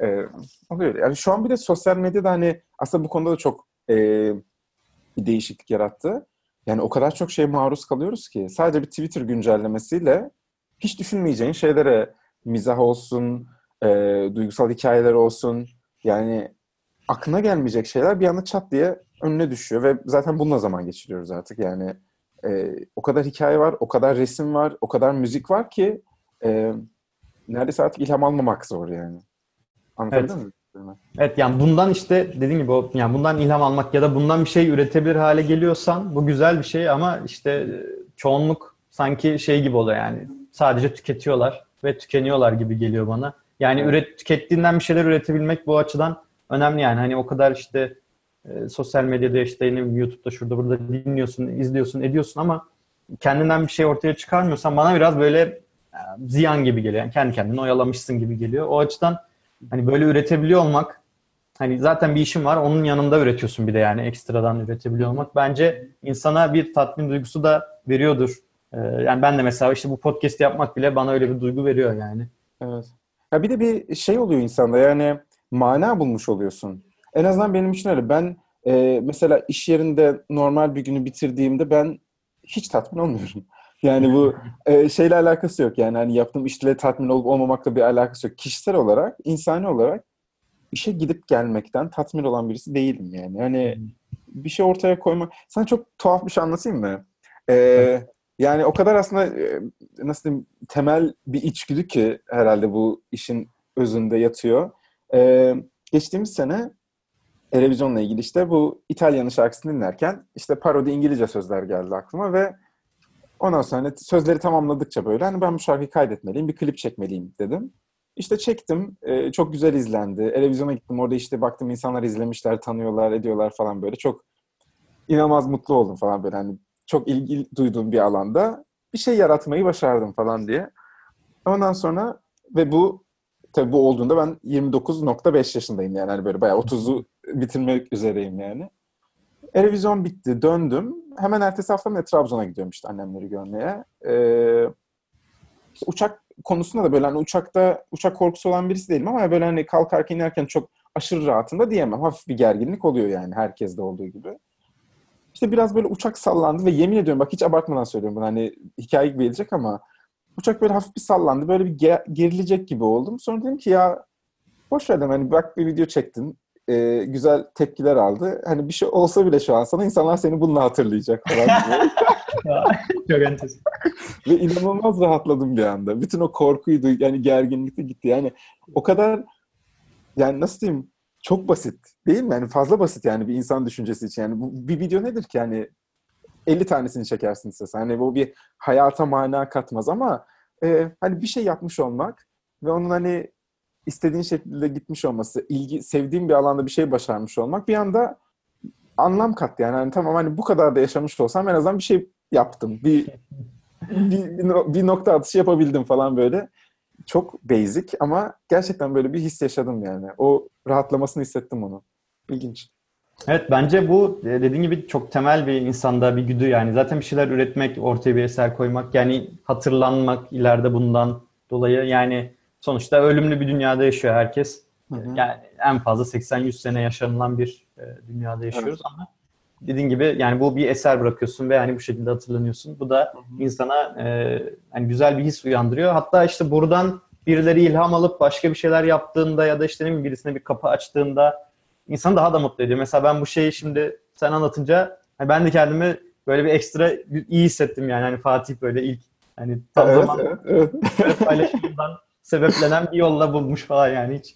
Ee, oluyor. Yani şu an bir de sosyal medyada hani aslında bu konuda da çok e, bir değişiklik yarattı. Yani o kadar çok şeye maruz kalıyoruz ki sadece bir Twitter güncellemesiyle hiç düşünmeyeceğin şeylere mizah olsun, e, duygusal hikayeler olsun yani aklına gelmeyecek şeyler bir anda çat diye önüne düşüyor ve zaten bununla zaman geçiriyoruz artık yani e, o kadar hikaye var, o kadar resim var, o kadar müzik var ki e, neredeyse artık ilham almamak zor yani. Anlatabildim Evet. mi? Evet yani bundan işte dediğim gibi o, yani bundan ilham almak ya da bundan bir şey üretebilir hale geliyorsan bu güzel bir şey ama işte e, çoğunluk sanki şey gibi oluyor yani sadece tüketiyorlar ve tükeniyorlar gibi geliyor bana. Yani üret tükettiğinden bir şeyler üretebilmek bu açıdan önemli yani. Hani o kadar işte e, sosyal medyada işte ne bileyim YouTube'da şurada burada dinliyorsun, izliyorsun, ediyorsun ama kendinden bir şey ortaya çıkarmıyorsan bana biraz böyle e, ziyan gibi geliyor. Yani kendi kendine oyalamışsın gibi geliyor. O açıdan hani böyle üretebiliyor olmak hani zaten bir işin var onun yanında üretiyorsun bir de yani ekstradan üretebiliyor olmak bence insana bir tatmin duygusu da veriyordur. Ee, yani ben de mesela işte bu podcast yapmak bile bana öyle bir duygu veriyor yani. Evet. Ya bir de bir şey oluyor insanda yani mana bulmuş oluyorsun. En azından benim için öyle. Ben e, mesela iş yerinde normal bir günü bitirdiğimde ben hiç tatmin olmuyorum. Yani bu e, şeyle alakası yok. Yani hani yaptığım işle tatmin olup olmamakla bir alakası yok. Kişisel olarak, insani olarak işe gidip gelmekten tatmin olan birisi değilim yani. Hani bir şey ortaya koymak. Sana çok tuhaf bir şey anlatayım mı? Ee, yani o kadar aslında e, nasıl diyeyim temel bir içgüdü ki herhalde bu işin özünde yatıyor. Ee, geçtiğimiz sene televizyonla ilgili işte bu İtalyan'ın şarkısını dinlerken işte parodi İngilizce sözler geldi aklıma ve ondan sonra hani sözleri tamamladıkça böyle hani ben bu şarkıyı kaydetmeliyim, bir klip çekmeliyim dedim. İşte çektim. Ee, çok güzel izlendi. Televizyona gittim. Orada işte baktım insanlar izlemişler, tanıyorlar, ediyorlar falan böyle. Çok inanılmaz mutlu oldum falan böyle. Hani çok ilgi duyduğum bir alanda bir şey yaratmayı başardım falan diye. Ondan sonra ve bu tabii bu olduğunda ben 29.5 yaşındayım yani hani böyle bayağı 30'u bitirmek üzereyim yani. Televizyon bitti, döndüm. Hemen ertesi hafta da Trabzon'a gidiyorum işte annemleri görmeye. Ee, uçak konusunda da böyle hani uçakta uçak korkusu olan birisi değilim ama böyle hani kalkarken inerken çok aşırı rahatında diyemem. Hafif bir gerginlik oluyor yani herkeste olduğu gibi. İşte biraz böyle uçak sallandı ve yemin ediyorum bak hiç abartmadan söylüyorum bunu hani hikaye gibi gelecek ama uçak böyle hafif bir sallandı. Böyle bir ge- gerilecek gibi oldum. Sonra dedim ki ya boş ver hani bak bir video çektin. Ee, güzel tepkiler aldı. Hani bir şey olsa bile şu an sana insanlar seni bununla hatırlayacak falan diye. Çok enteresan. Ve inanılmaz rahatladım bir anda. Bütün o korkuydu, yani gerginlik de gitti. Yani o kadar yani nasıl diyeyim çok basit değil mi? Yani fazla basit yani bir insan düşüncesi için. Yani bu bir video nedir ki? Yani 50 tanesini çekersin istesen. Hani bu bir hayata mana katmaz ama e, hani bir şey yapmış olmak ve onun hani istediğin şekilde gitmiş olması, ilgi sevdiğim bir alanda bir şey başarmış olmak bir anda anlam kattı. Yani hani tamam hani bu kadar da yaşamış olsam en azından bir şey yaptım. Bir bir, bir nokta atışı yapabildim falan böyle. Çok basic ama gerçekten böyle bir his yaşadım yani. O rahatlamasını hissettim onu. İlginç. Evet bence bu e, dediğin gibi çok temel bir insanda bir güdü yani. Zaten bir şeyler üretmek, ortaya bir eser koymak yani hatırlanmak ileride bundan dolayı yani sonuçta ölümlü bir dünyada yaşıyor herkes. Hı hı. Yani en fazla 80-100 sene yaşanılan bir e, dünyada yaşıyoruz ama dediğin gibi yani bu bir eser bırakıyorsun ve yani bu şekilde hatırlanıyorsun. Bu da insana e, hani güzel bir his uyandırıyor. Hatta işte buradan birileri ilham alıp başka bir şeyler yaptığında ya da işte ne bileyim birisine bir kapı açtığında insanı daha da mutlu ediyor. Mesela ben bu şeyi şimdi sen anlatınca hani ben de kendimi böyle bir ekstra iyi hissettim yani hani Fatih böyle ilk hani tam Evet, zaman evet, evet. paylaşımından sebeplenen bir yolla bulmuş falan yani hiç.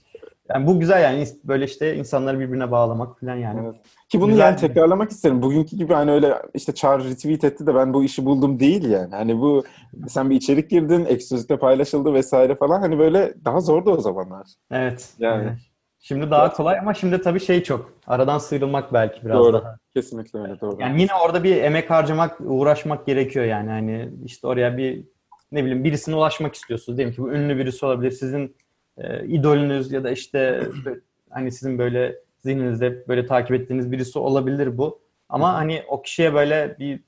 Yani bu güzel yani böyle işte insanları birbirine bağlamak falan yani. Evet. Ki bunu Güzel yani bir- tekrarlamak isterim. Bugünkü gibi hani öyle işte Çağrı retweet etti de ben bu işi buldum değil yani. Hani bu sen bir içerik girdin, ekskluzifte paylaşıldı vesaire falan. Hani böyle daha zordu o zamanlar. Evet. Yani. evet. Şimdi daha kolay ama şimdi tabii şey çok. Aradan sıyrılmak belki biraz Doğru. daha. Kesinlikle öyle doğru. Yani yine orada bir emek harcamak, uğraşmak gerekiyor yani. Hani işte oraya bir ne bileyim birisine ulaşmak istiyorsunuz. Diyelim ki bu ünlü birisi olabilir. Sizin e, idolünüz ya da işte hani sizin böyle zihninizde böyle takip ettiğiniz birisi olabilir bu. Ama hani o kişiye böyle bir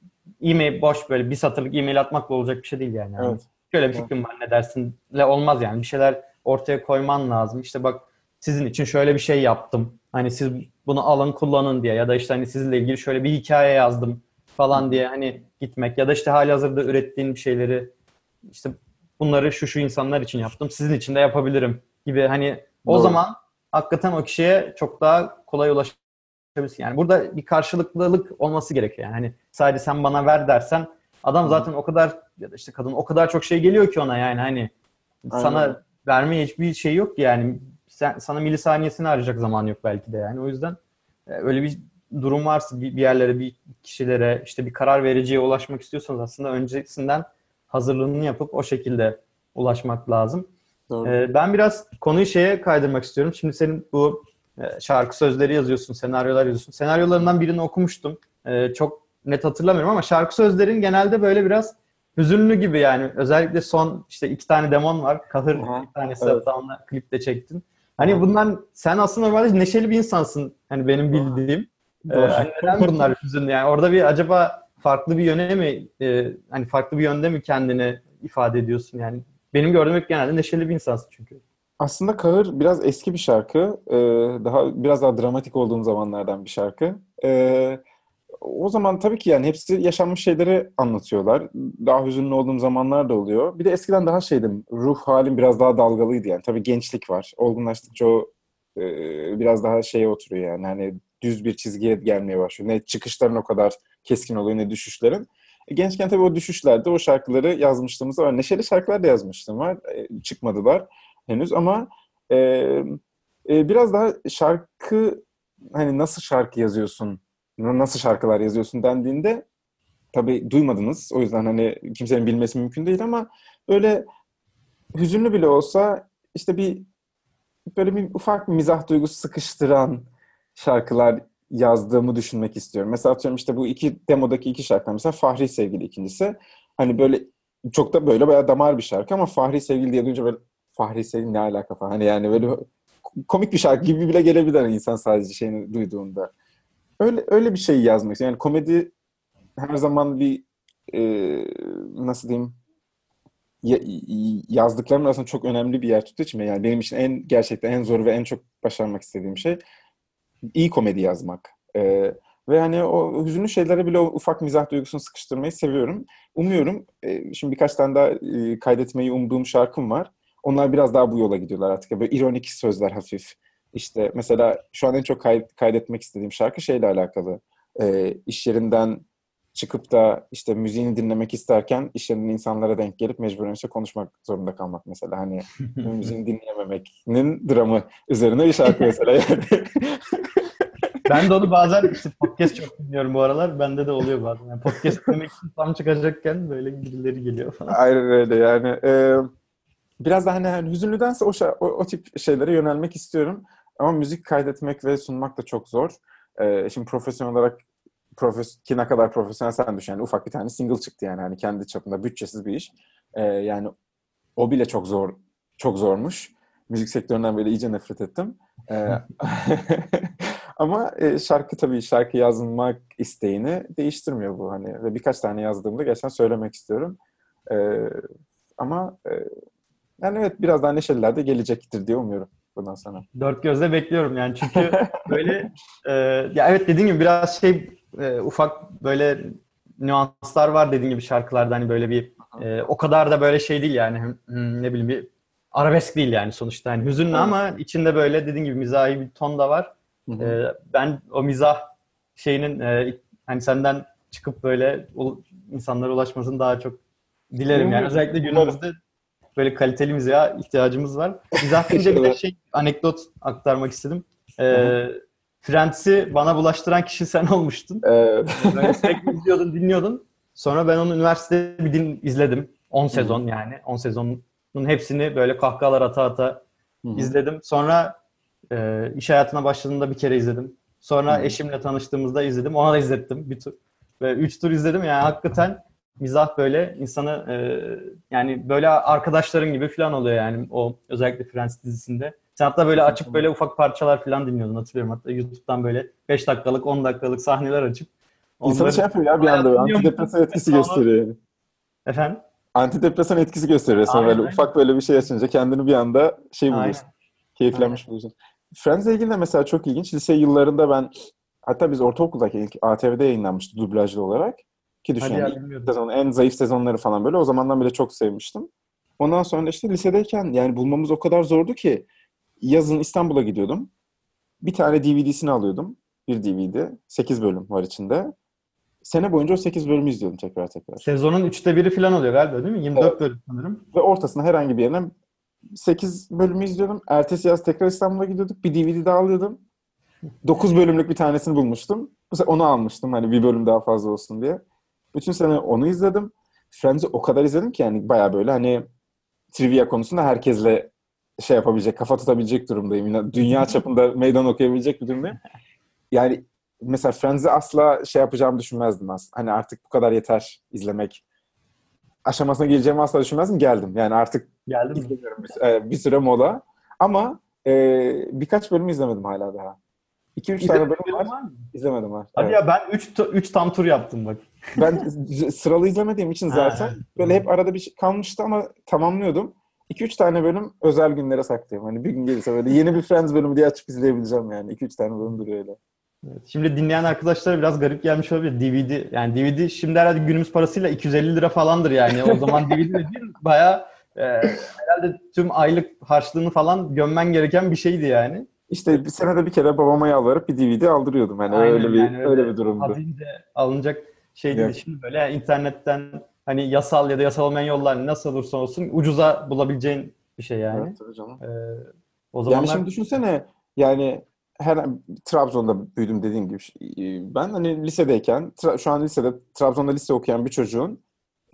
e-mail boş böyle bir satırlık e-mail atmakla olacak bir şey değil yani. yani Evet. Şöyle bir fikrim var ne dersinle olmaz yani. Bir şeyler ortaya koyman lazım. İşte bak sizin için şöyle bir şey yaptım. Hani siz bunu alın kullanın diye ya da işte hani sizinle ilgili şöyle bir hikaye yazdım falan diye hani gitmek ya da işte hali hazırda ürettiğin bir şeyleri işte bunları şu şu insanlar için yaptım. Sizin için de yapabilirim gibi hani o Doğru. zaman hakikaten o kişiye çok daha kolay ulaşabilirsin. Yani burada bir karşılıklılık olması gerekiyor. Yani hani sadece sen bana ver dersen adam zaten o kadar ya da işte kadın o kadar çok şey geliyor ki ona yani hani Aynen. sana vermeye hiçbir şey yok ki yani sen, sana milisaniyesini harcayacak zaman yok belki de yani o yüzden e, öyle bir durum varsa bir, bir yerlere bir kişilere işte bir karar vericiye ulaşmak istiyorsanız aslında öncesinden hazırlığını yapıp o şekilde ulaşmak lazım. Doğru. Ee, ben biraz konuyu şeye kaydırmak istiyorum. Şimdi senin bu e, şarkı sözleri yazıyorsun, senaryolar yazıyorsun. Senaryolarından birini okumuştum. Ee, çok net hatırlamıyorum ama şarkı sözlerin genelde böyle biraz hüzünlü gibi yani. Özellikle son işte iki tane demon var. Kahır Aha, bir tanesi evet. onunla klipte çektin. Hani bundan sen aslında normalde neşeli bir insansın. Hani benim bildiğim. Ee, hani neden bunlar hüzünlü? Yani orada bir acaba farklı bir yöne mi e, hani farklı bir yönde mi kendini ifade ediyorsun yani? Benim gördüğüm hep genelde neşeli bir insansın çünkü. Aslında Kahır biraz eski bir şarkı. Ee, daha biraz daha dramatik olduğum zamanlardan bir şarkı. Ee, o zaman tabii ki yani hepsi yaşanmış şeyleri anlatıyorlar. Daha hüzünlü olduğum zamanlar da oluyor. Bir de eskiden daha şeydim. Ruh halim biraz daha dalgalıydı yani. Tabii gençlik var. Olgunlaştıkça o e, biraz daha şeye oturuyor yani. Hani düz bir çizgiye gelmeye başlıyor. Ne çıkışların o kadar keskin oluyor ne düşüşlerin. E, Gençken tabii o düşüşlerde o şarkıları yazmışlığımız var. Neşeli şarkılar da yazmıştım var. E, çıkmadılar henüz ama e, e, biraz daha şarkı hani nasıl şarkı yazıyorsun, nasıl şarkılar yazıyorsun dendiğinde tabii duymadınız. O yüzden hani kimsenin bilmesi mümkün değil ama böyle hüzünlü bile olsa işte bir böyle bir ufak bir mizah duygusu sıkıştıran şarkılar yazdığımı düşünmek istiyorum. Mesela atıyorum işte bu iki demodaki iki şarkı mesela Fahri Sevgili ikincisi. Hani böyle çok da böyle bayağı damar bir şarkı ama Fahri Sevgili diye duyunca böyle Fahri Sevgili ne alaka falan. Hani yani böyle komik bir şarkı gibi bile gelebilir hani insan sadece şeyini duyduğunda. Öyle öyle bir şey yazmak istiyorum. Yani komedi her zaman bir e, nasıl diyeyim ya- yazdıklarım arasında çok önemli bir yer tuttuğu için yani benim için en gerçekten en zor ve en çok başarmak istediğim şey iyi komedi yazmak. Ee, ve hani o hüzünlü şeylere bile o ufak mizah duygusunu sıkıştırmayı seviyorum. Umuyorum, e, şimdi birkaç tane daha e, kaydetmeyi umduğum şarkım var. Onlar biraz daha bu yola gidiyorlar artık. Böyle ironik sözler hafif. İşte mesela şu an en çok kay- kaydetmek istediğim şarkı şeyle alakalı. Ee, iş yerinden çıkıp da işte müziğini dinlemek isterken iş yerinin insanlara denk gelip mecburen işte konuşmak zorunda kalmak mesela. Hani müziğini dinleyememeknin dramı üzerine bir şarkı mesela yani. Ben de onu bazen işte podcast çok dinliyorum bu aralar. Bende de oluyor bazen. Yani podcast dinlemek için tam çıkacakken böyle birileri geliyor falan. Aynen öyle yani. Ee, biraz da hani, hani hüzünlüdense o, o, o tip şeylere yönelmek istiyorum. Ama müzik kaydetmek ve sunmak da çok zor. Ee, şimdi profesyonel olarak profes ki ne kadar profesyonel sen düşün. Yani ufak bir tane single çıktı yani hani kendi çapında bütçesiz bir iş. Ee, yani o bile çok zor çok zormuş. Müzik sektöründen böyle iyice nefret ettim. Ee, ama e, şarkı tabii şarkı yazmak isteğini değiştirmiyor bu hani ve birkaç tane yazdığımda gerçekten söylemek istiyorum. Ee, ama e, yani evet biraz daha neşeliler de gelecektir diye umuyorum bundan sonra. Dört gözle bekliyorum yani çünkü böyle e, ya evet dediğim gibi biraz şey e, ufak böyle nüanslar var dediğim gibi şarkılarda hani böyle bir e, o kadar da böyle şey değil yani hmm, ne bileyim bir arabesk değil yani sonuçta hani hüzünlü Evet. ama içinde böyle dediğim gibi mizahi bir ton da var. Hı hı. E, ben o mizah şeyinin e, hani senden çıkıp böyle u- insanlara ulaşmasını daha çok dilerim yani özellikle günümüzde böyle kaliteli mizaha ihtiyacımız var. Mizah deyince bir de şey anekdot aktarmak istedim. Ee, Hı Friends'i bana bulaştıran kişi sen olmuştun. Ee, Böyle sürekli izliyordun, dinliyordun. Sonra ben onu üniversitede bir din izledim. 10 sezon yani. 10 sezonun hepsini böyle kahkahalar ata ata hı hı. izledim. Sonra e, iş hayatına başladığımda bir kere izledim. Sonra Hı. eşimle tanıştığımızda izledim. Ona da izlettim bir tur. Ve üç tur izledim. Yani hakikaten mizah böyle insanı e, yani böyle arkadaşların gibi falan oluyor yani o özellikle Friends dizisinde. Sen hatta böyle açıp böyle ufak parçalar falan dinliyordun hatırlıyorum. Hatta YouTube'dan böyle 5 dakikalık 10 dakikalık sahneler açıp İnsanı şey yapıyor ya bir anda antidepresan etkisi gösteriyor. yani. Efendim? Antidepresan etkisi gösteriyor Aynen, böyle aynen. ufak böyle bir şey açınca kendini bir anda şey Aynen. buluyorsun. Keyiflenmiş buluyorsun. Friends'le ilgili de mesela çok ilginç. Lise yıllarında ben hatta biz ortaokuldayken ilk ATV'de yayınlanmıştı dublajlı olarak. Ki düşün Hadi yani ya bilmiyordum. sezon, en zayıf sezonları falan böyle. O zamandan bile çok sevmiştim. Ondan sonra işte lisedeyken yani bulmamız o kadar zordu ki yazın İstanbul'a gidiyordum. Bir tane DVD'sini alıyordum. Bir DVD. 8 bölüm var içinde. Sene boyunca o 8 bölümü izliyordum tekrar tekrar. Sezonun üçte biri falan oluyor galiba değil mi? 24 Evet. bölüm sanırım. Ve ortasına herhangi bir yerine 8 bölümü izliyordum. Ertesi yaz tekrar İstanbul'a gidiyorduk. Bir DVD daha alıyordum. 9 bölümlük bir tanesini bulmuştum. Bu sefer onu almıştım hani bir bölüm daha fazla olsun diye. Bütün sene onu izledim. Friends'i o kadar izledim ki yani baya böyle hani trivia konusunda herkesle şey yapabilecek, kafa tutabilecek durumdayım. Dünya çapında meydan okuyabilecek bir durumdayım. Yani mesela Friends'i asla şey yapacağımı düşünmezdim aslında. Hani artık bu kadar yeter izlemek aşamasına geleceğimi asla düşünmezdim. Geldim. Yani artık Geldi mi? İzlemiyorum bir, e, bir süre mola. Ama e, birkaç bölüm izlemedim hala daha. 2-3 tane bölüm var. var mı? İzlemedim var. Hadi Evet. ya ben 3 3 tam tur yaptım bak. Ben sıralı izlemediğim için zaten böyle hep arada bir şey kalmıştı ama tamamlıyordum. 2-3 tane bölüm özel günlere saklıyorum. Hani bir gün gelirse böyle yeni bir Friends bölümü diye açıp izleyebileceğim yani. 2-3 tane bölüm duruyor öyle. Evet. Şimdi dinleyen arkadaşlara biraz garip gelmiş olabilir. DVD yani DVD şimdi herhalde günümüz parasıyla 250 lira falandır yani. O zaman DVD dediğin bayağı e, herhalde tüm aylık harçlığını falan gömmen gereken bir şeydi yani. İşte bir senede bir kere babama yalvarıp bir DVD aldırıyordum. Hani Aynen öyle bir yani, öyle, bir durumdu. Adince alınacak şey. Yok. Şimdi böyle yani internetten hani yasal ya da yasal olmayan yollar nasıl olursa olsun ucuza bulabileceğin bir şey yani. Evet, tabii canım. Ee, o zamanlar Yani şimdi düşünsene yani her Trabzon'da büyüdüm dediğim gibi e, ben hani lisedeyken tra- şu an lisede Trabzon'da lise okuyan bir çocuğun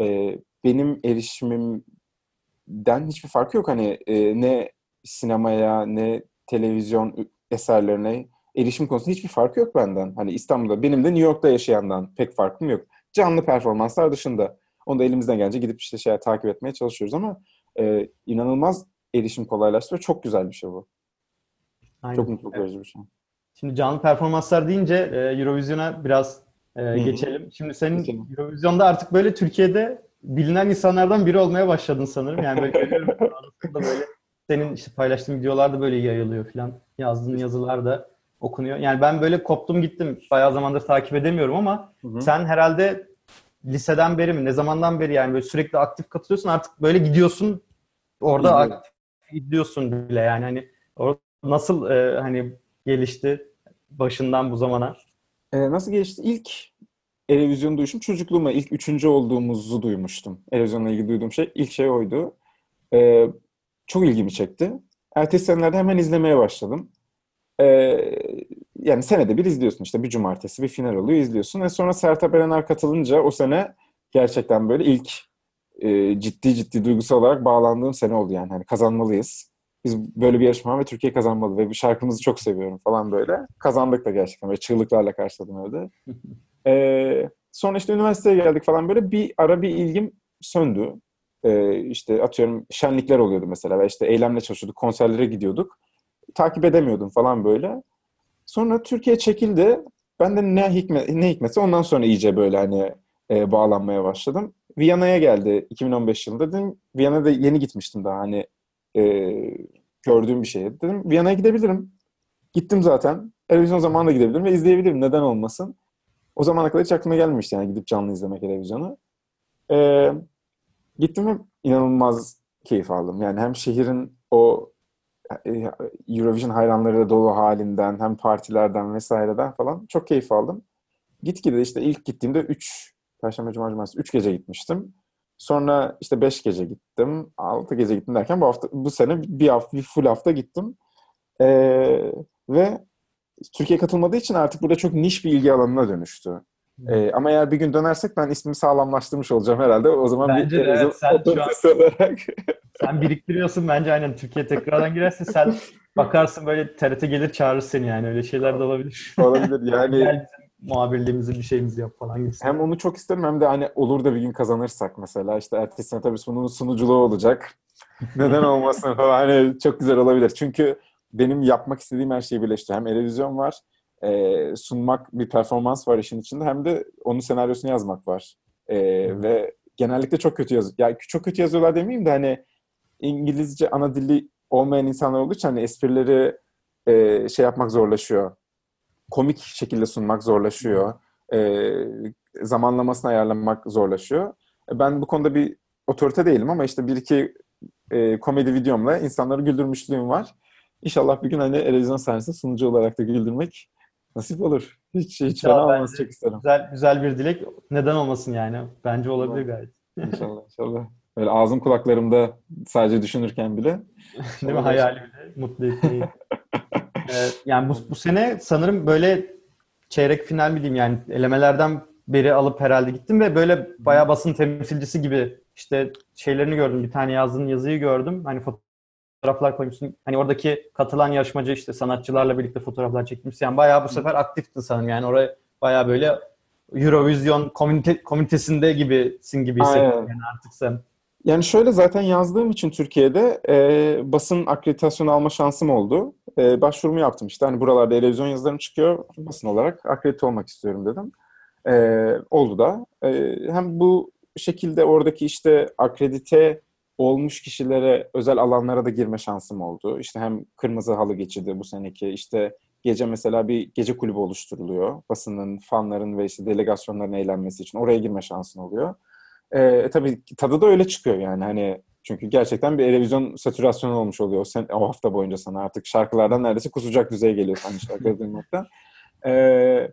e, benim erişimimden hiçbir farkı yok hani e, ne sinemaya ne televizyon eserlerine erişim konusunda hiçbir farkı yok benden. Hani İstanbul'da benim de New York'ta yaşayandan pek farkım yok. Canlı performanslar dışında. Onu da elimizden gelince gidip işte şey takip etmeye çalışıyoruz ama e, inanılmaz erişim kolaylaştı ve çok güzel bir şey bu. Aynen. Çok mutluluk verici bir şey. Şimdi canlı performanslar deyince e, Eurovision'a biraz e, geçelim. Şimdi senin Geçelim. Eurovision'da artık böyle Türkiye'de bilinen insanlardan biri olmaya başladın sanırım. Yani böyle görüyorum böyle senin işte paylaştığın videolar da böyle yayılıyor falan. Yazdığın yazılar da okunuyor. Yani ben böyle koptum gittim. Bayağı zamandır takip edemiyorum ama Hı hı. sen herhalde liseden beri mi? Ne zamandan beri yani böyle sürekli aktif katılıyorsun artık böyle gidiyorsun orada aktif gidiyorsun bile yani hani o nasıl e, hani gelişti başından bu zamana? Ee, nasıl geçti? İlk Eurovision duyuşum çocukluğuma ilk üçüncü olduğumuzu duymuştum. Eurovision'la ilgili duyduğum şey ilk şey oydu. Ee, çok ilgimi çekti. Ertesi senelerde hemen izlemeye başladım. Ee, yani senede bir izliyorsun işte bir cumartesi bir final oluyor izliyorsun. Ve sonra Sertab Erener katılınca o sene gerçekten böyle ilk e, ciddi ciddi duygusal olarak bağlandığım sene oldu yani. Hani kazanmalıyız. Biz böyle bir yarışma ve Türkiye kazanmalı ve bu şarkımızı çok seviyorum falan böyle. Kazandık da gerçekten böyle çığlıklarla karşıladım evde. Ee, sonra işte üniversiteye geldik falan böyle bir ara bir ilgim söndü. Ee, işte atıyorum şenlikler oluyordu mesela ve işte eylemle çalışıyorduk, konserlere gidiyorduk. Takip edemiyordum falan böyle. Sonra Türkiye çekildi. Ben de ne hikmet ne hikmetse ondan sonra iyice böyle hani e, bağlanmaya başladım. Viyana'ya geldi 2015 yılında. Dedim Viyana'da yeni gitmiştim daha hani e, gördüğüm bir şeye. Dedim Viyana'ya gidebilirim. Gittim zaten. Televizyon zamanında gidebilirim ve izleyebilirim. Neden olmasın? O zamana kadar hiç aklıma gelmemişti yani gidip canlı izlemek televizyonu. Ee, gittim ve inanılmaz keyif aldım. Yani hem şehrin o e, Eurovision hayranları dolu halinden hem partilerden vesaireden falan çok keyif aldım. Gitgide işte ilk gittiğimde 3 Perşembe, Cuma, Cumartesi 3 gece gitmiştim. Sonra işte 5 gece gittim. 6 gece gittim derken bu hafta bu sene bir hafta bir full hafta gittim. Ee, ve Türkiye katılmadığı için artık burada çok niş bir ilgi alanına dönüştü. Ee, ama eğer bir gün dönersek ben ismimi sağlamlaştırmış olacağım herhalde. O zaman Bence bir de, evet, sen şu an- olarak. Sen biriktiriyorsun bence aynen Türkiye tekrardan girerse sen bakarsın böyle TRT gelir çağırır seni yani öyle şeyler de olabilir. olabilir. Yani Gel muhabirliğimizi bir şeyimizi yap falan gibi. hem onu çok isterim hem de hani olur da bir gün kazanırsak mesela işte ertesi sene tabii bunun sunuculuğu olacak. Neden olmasın falan hani çok güzel olabilir. Çünkü benim yapmak istediğim her şeyi birleştiriyor. Hem televizyon var, e, sunmak bir performans var işin içinde hem de onun senaryosunu yazmak var. E, ve genellikle çok kötü yazıyor. Ya çok kötü yazıyorlar demeyeyim de hani İngilizce ana dili olmayan insanlar olduğu için hani esprileri e, şey yapmak zorlaşıyor. Komik şekilde sunmak zorlaşıyor. E, zamanlamasını ayarlamak zorlaşıyor. E, ben bu konuda bir otorite değilim ama işte bir iki e, komedi videomla insanları güldürmüşlüğüm var. İnşallah bir gün hani televizyon sahnesinde sunucu olarak da güldürmek nasip olur. Hiç hiç fena olmaz çok isterim. Güzel, güzel bir dilek. Neden olmasın yani? Bence olabilir gayet. İnşallah inşallah. Böyle ağzım kulaklarımda sadece düşünürken bile. Değil mi? Hayali bile mutlu etmeyi. ee, yani bu, bu sene sanırım böyle çeyrek final mi diyeyim yani elemelerden beri alıp herhalde gittim ve böyle bayağı basın temsilcisi gibi işte şeylerini gördüm. Bir tane yazdığın yazıyı gördüm. Hani fotoğraflar koymuşsun. Hani oradaki katılan yarışmacı işte sanatçılarla birlikte fotoğraflar çekmişsin. Yani bayağı bu sefer aktiftin sanırım. Yani oraya bayağı böyle Eurovision komünite, komünitesinde gibisin gibi hissediyorum yani artık sen. Yani şöyle zaten yazdığım için Türkiye'de e, basın akreditasyonu alma şansım oldu. E, başvurumu yaptım işte. Hani buralarda televizyon yazılarım çıkıyor. Basın olarak akredite olmak istiyorum dedim. E, oldu da. E, hem bu şekilde oradaki işte akredite olmuş kişilere özel alanlara da girme şansım oldu. İşte hem kırmızı halı geçidi bu seneki işte gece mesela bir gece kulübü oluşturuluyor. Basının, fanların ve işte delegasyonların eğlenmesi için oraya girme şansın oluyor. Ee, tabii tadı da öyle çıkıyor yani hani çünkü gerçekten bir televizyon satürasyonu olmuş oluyor sen, o hafta boyunca sana artık şarkılardan neredeyse kusacak düzeye geliyor aynı şarkıları duymaktan. Ee,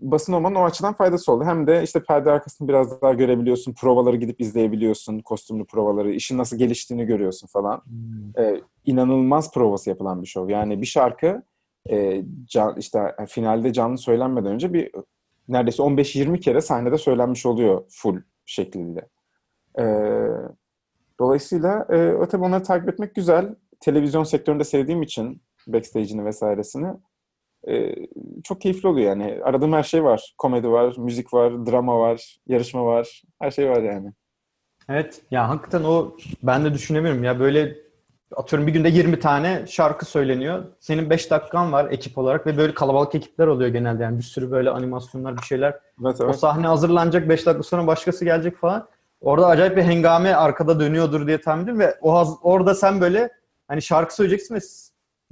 basın olmanın o açıdan faydası oldu. Hem de işte perde arkasını biraz daha görebiliyorsun. Provaları gidip izleyebiliyorsun. Kostümlü provaları. işin nasıl geliştiğini görüyorsun falan. Hmm. Ee, inanılmaz provası yapılan bir show. Yani bir şarkı e, can, işte finalde canlı söylenmeden önce bir neredeyse 15-20 kere sahnede söylenmiş oluyor full şeklinde. Ee, dolayısıyla e, tabii onları takip etmek güzel. Televizyon sektöründe sevdiğim için backstage'ini vesairesini e, çok keyifli oluyor yani. Aradığım her şey var. Komedi var, müzik var, drama var, yarışma var. Her şey var yani. Evet. Ya hakikaten o ben de düşünemiyorum. Ya böyle atıyorum bir günde 20 tane şarkı söyleniyor. Senin 5 dakikan var ekip olarak ve böyle kalabalık ekipler oluyor genelde yani bir sürü böyle animasyonlar bir şeyler. Evet, evet. O sahne hazırlanacak 5 dakika sonra başkası gelecek falan. Orada acayip bir hengame arkada dönüyordur diye tahmin ediyorum ve o orada sen böyle hani şarkı söyleyeceksin ve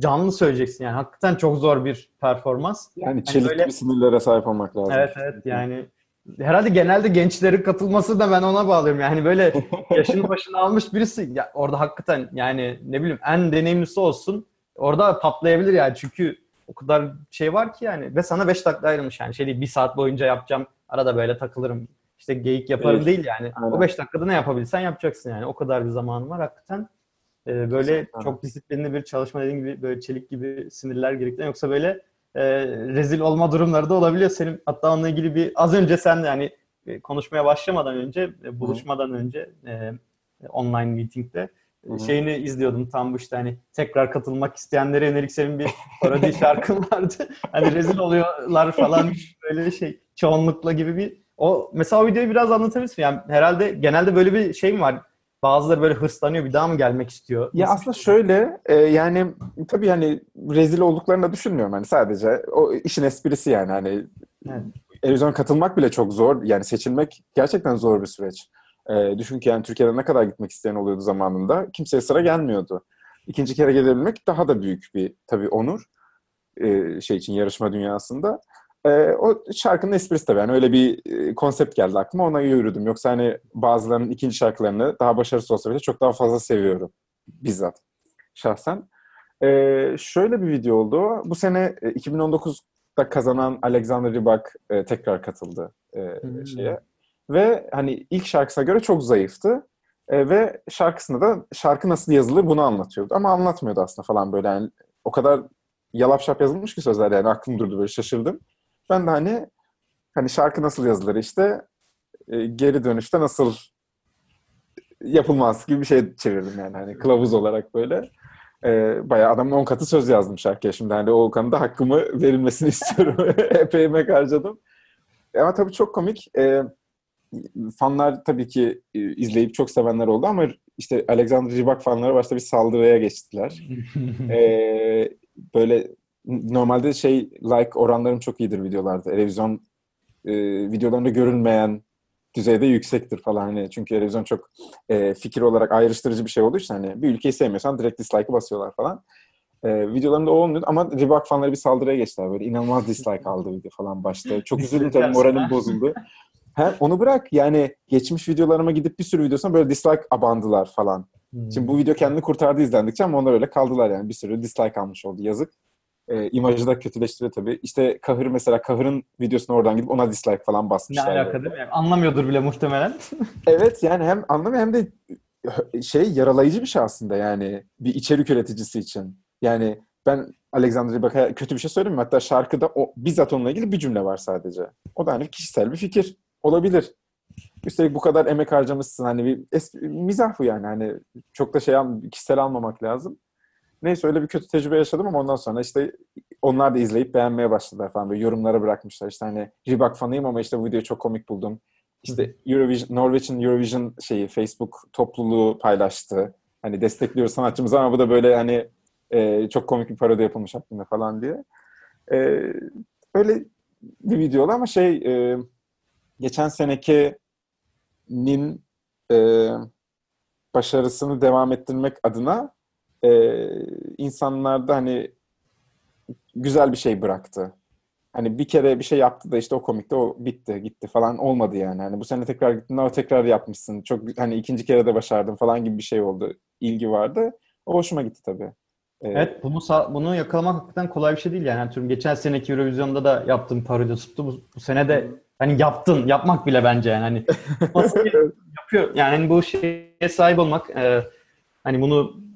canlı söyleyeceksin yani. Hakikaten çok zor bir performans. Yani hani çelik böyle... bir sinirlere sahip olmak lazım. Evet evet yani herhalde genelde gençlerin katılması da ben ona bağlıyorum. Yani böyle yaşını başını almış birisi ya orada hakikaten yani ne bileyim en deneyimlisi olsun orada patlayabilir yani çünkü o kadar şey var ki yani ve sana 5 dakika ayrılmış yani şey değil bir saat boyunca yapacağım arada böyle takılırım işte geyik yaparım evet. değil yani. Aynen. O 5 dakikada ne yapabilsen yapacaksın yani. O kadar bir zamanın var hakikaten. Ee, böyle Kesinlikle. çok disiplinli bir çalışma dediğim gibi böyle çelik gibi sinirler gerektiren yoksa böyle e, rezil olma durumları da olabiliyor. Senin hatta onunla ilgili bir az önce sen yani e, konuşmaya başlamadan önce, e, buluşmadan Hı. önce e, online meetingde Hı-hı. şeyini izliyordum tam bu işte hani tekrar katılmak isteyenlere yönelik senin bir parodi şarkın vardı. Hani rezil oluyorlar falan böyle şey çoğunlukla gibi bir o mesela o videoyu biraz anlatabilirsin. Yani herhalde genelde böyle bir şey mi var? Bazıları böyle hırslanıyor bir daha mı gelmek istiyor? Ya aslında şey? şöyle e, yani tabii hani rezil olduklarını da düşünmüyorum hani sadece o işin esprisi yani hani evet. Erozyona katılmak bile çok zor. Yani seçilmek gerçekten zor bir süreç. E, düşün ki yani Türkiye'de ne kadar gitmek isteyen oluyordu zamanında. Kimseye sıra gelmiyordu. İkinci kere gelebilmek daha da büyük bir tabii onur e, şey için yarışma dünyasında. E, o şarkının esprisi tabii. Yani öyle bir e, konsept geldi aklıma. Ona yürüdüm. Yoksa hani bazılarının ikinci şarkılarını daha başarısız olsa bile çok daha fazla seviyorum. Bizzat. Şahsen. E, şöyle bir video oldu. Bu sene e, 2019'da kazanan Alexander Rybak e, tekrar katıldı e, hmm. şeye. Ve hani ilk şarkısına göre çok zayıftı. E, ve şarkısında da şarkı nasıl yazılır bunu anlatıyordu. Ama anlatmıyordu aslında falan böyle. Yani o kadar yalap şap yazılmış ki sözler yani aklım durdu böyle şaşırdım. Ben de hani hani şarkı nasıl yazılır işte e, geri dönüşte nasıl yapılmaz gibi bir şey çevirdim yani hani kılavuz olarak böyle. E, bayağı adamın on katı söz yazdım şarkıya şimdi hani o konuda hakkımı verilmesini istiyorum. Epey emek harcadım. Ama tabii çok komik. E, fanlar tabii ki e, izleyip çok sevenler oldu ama işte Alexander Rybak fanları başta bir saldırıya geçtiler. e, böyle normalde şey like oranlarım çok iyidir videolarda. Televizyon e, videolarında görünmeyen düzeyde yüksektir falan. Hani çünkü televizyon çok e, fikir olarak ayrıştırıcı bir şey olduğu için hani bir ülkeyi sevmiyorsan direkt dislike'ı basıyorlar falan. E, videolarımda o olmuyordu ama Reebok fanları bir saldırıya geçtiler. Böyle inanılmaz dislike aldı video falan başta. Çok üzüldüm tabii moralim bozuldu. Hem onu bırak yani geçmiş videolarıma gidip bir sürü videosuna böyle dislike abandılar falan. Hmm. Şimdi bu video kendini kurtardı izlendikçe ama onlar öyle kaldılar yani. Bir sürü dislike almış oldu yazık. E, imajı da kötüleştiriyor tabii. İşte Kahır mesela Kahır'ın videosuna oradan gidip ona dislike falan basmışlar. Ne alaka değil mi? Yani anlamıyordur bile muhtemelen. evet yani hem anlamıyor hem de şey yaralayıcı bir şey aslında yani bir içerik üreticisi için. Yani ben Alexander Rybak'a kötü bir şey söyleyeyim mi? Hatta şarkıda o, bizzat onunla ilgili bir cümle var sadece. O da hani kişisel bir fikir. Olabilir. Üstelik bu kadar emek harcamışsın. Hani bir eski, mizah bu yani. Hani çok da şey kişisel almamak lazım. Neyse öyle bir kötü tecrübe yaşadım ama ondan sonra işte onlar da izleyip beğenmeye başladılar falan. Böyle yorumlara bırakmışlar. İşte hani Reebok fanıyım ama işte bu videoyu çok komik buldum. İşte Eurovision, Norveç'in Eurovision şeyi Facebook topluluğu paylaştı. Hani destekliyoruz sanatçımızı ama bu da böyle hani e, çok komik bir parodi yapılmış hakkında falan diye. E, öyle bir video ama şey e, geçen senekinin e, başarısını devam ettirmek adına e, insanlarda hani güzel bir şey bıraktı. Hani bir kere bir şey yaptı da işte o komikte o bitti gitti falan olmadı yani. Hani bu sene tekrar gittin ama tekrar yapmışsın. Çok hani ikinci kere de başardın falan gibi bir şey oldu. İlgi vardı. O hoşuma gitti tabii. Ee, evet bunu bunu yakalamak hakikaten kolay bir şey değil yani. yani geçen seneki Eurovision'da da yaptığım parodi tuttu. Bu, bu sene de hani yaptın, yapmak bile bence yani. Hani yapıyor. Yani hani bu şeye sahip olmak e, hani bunu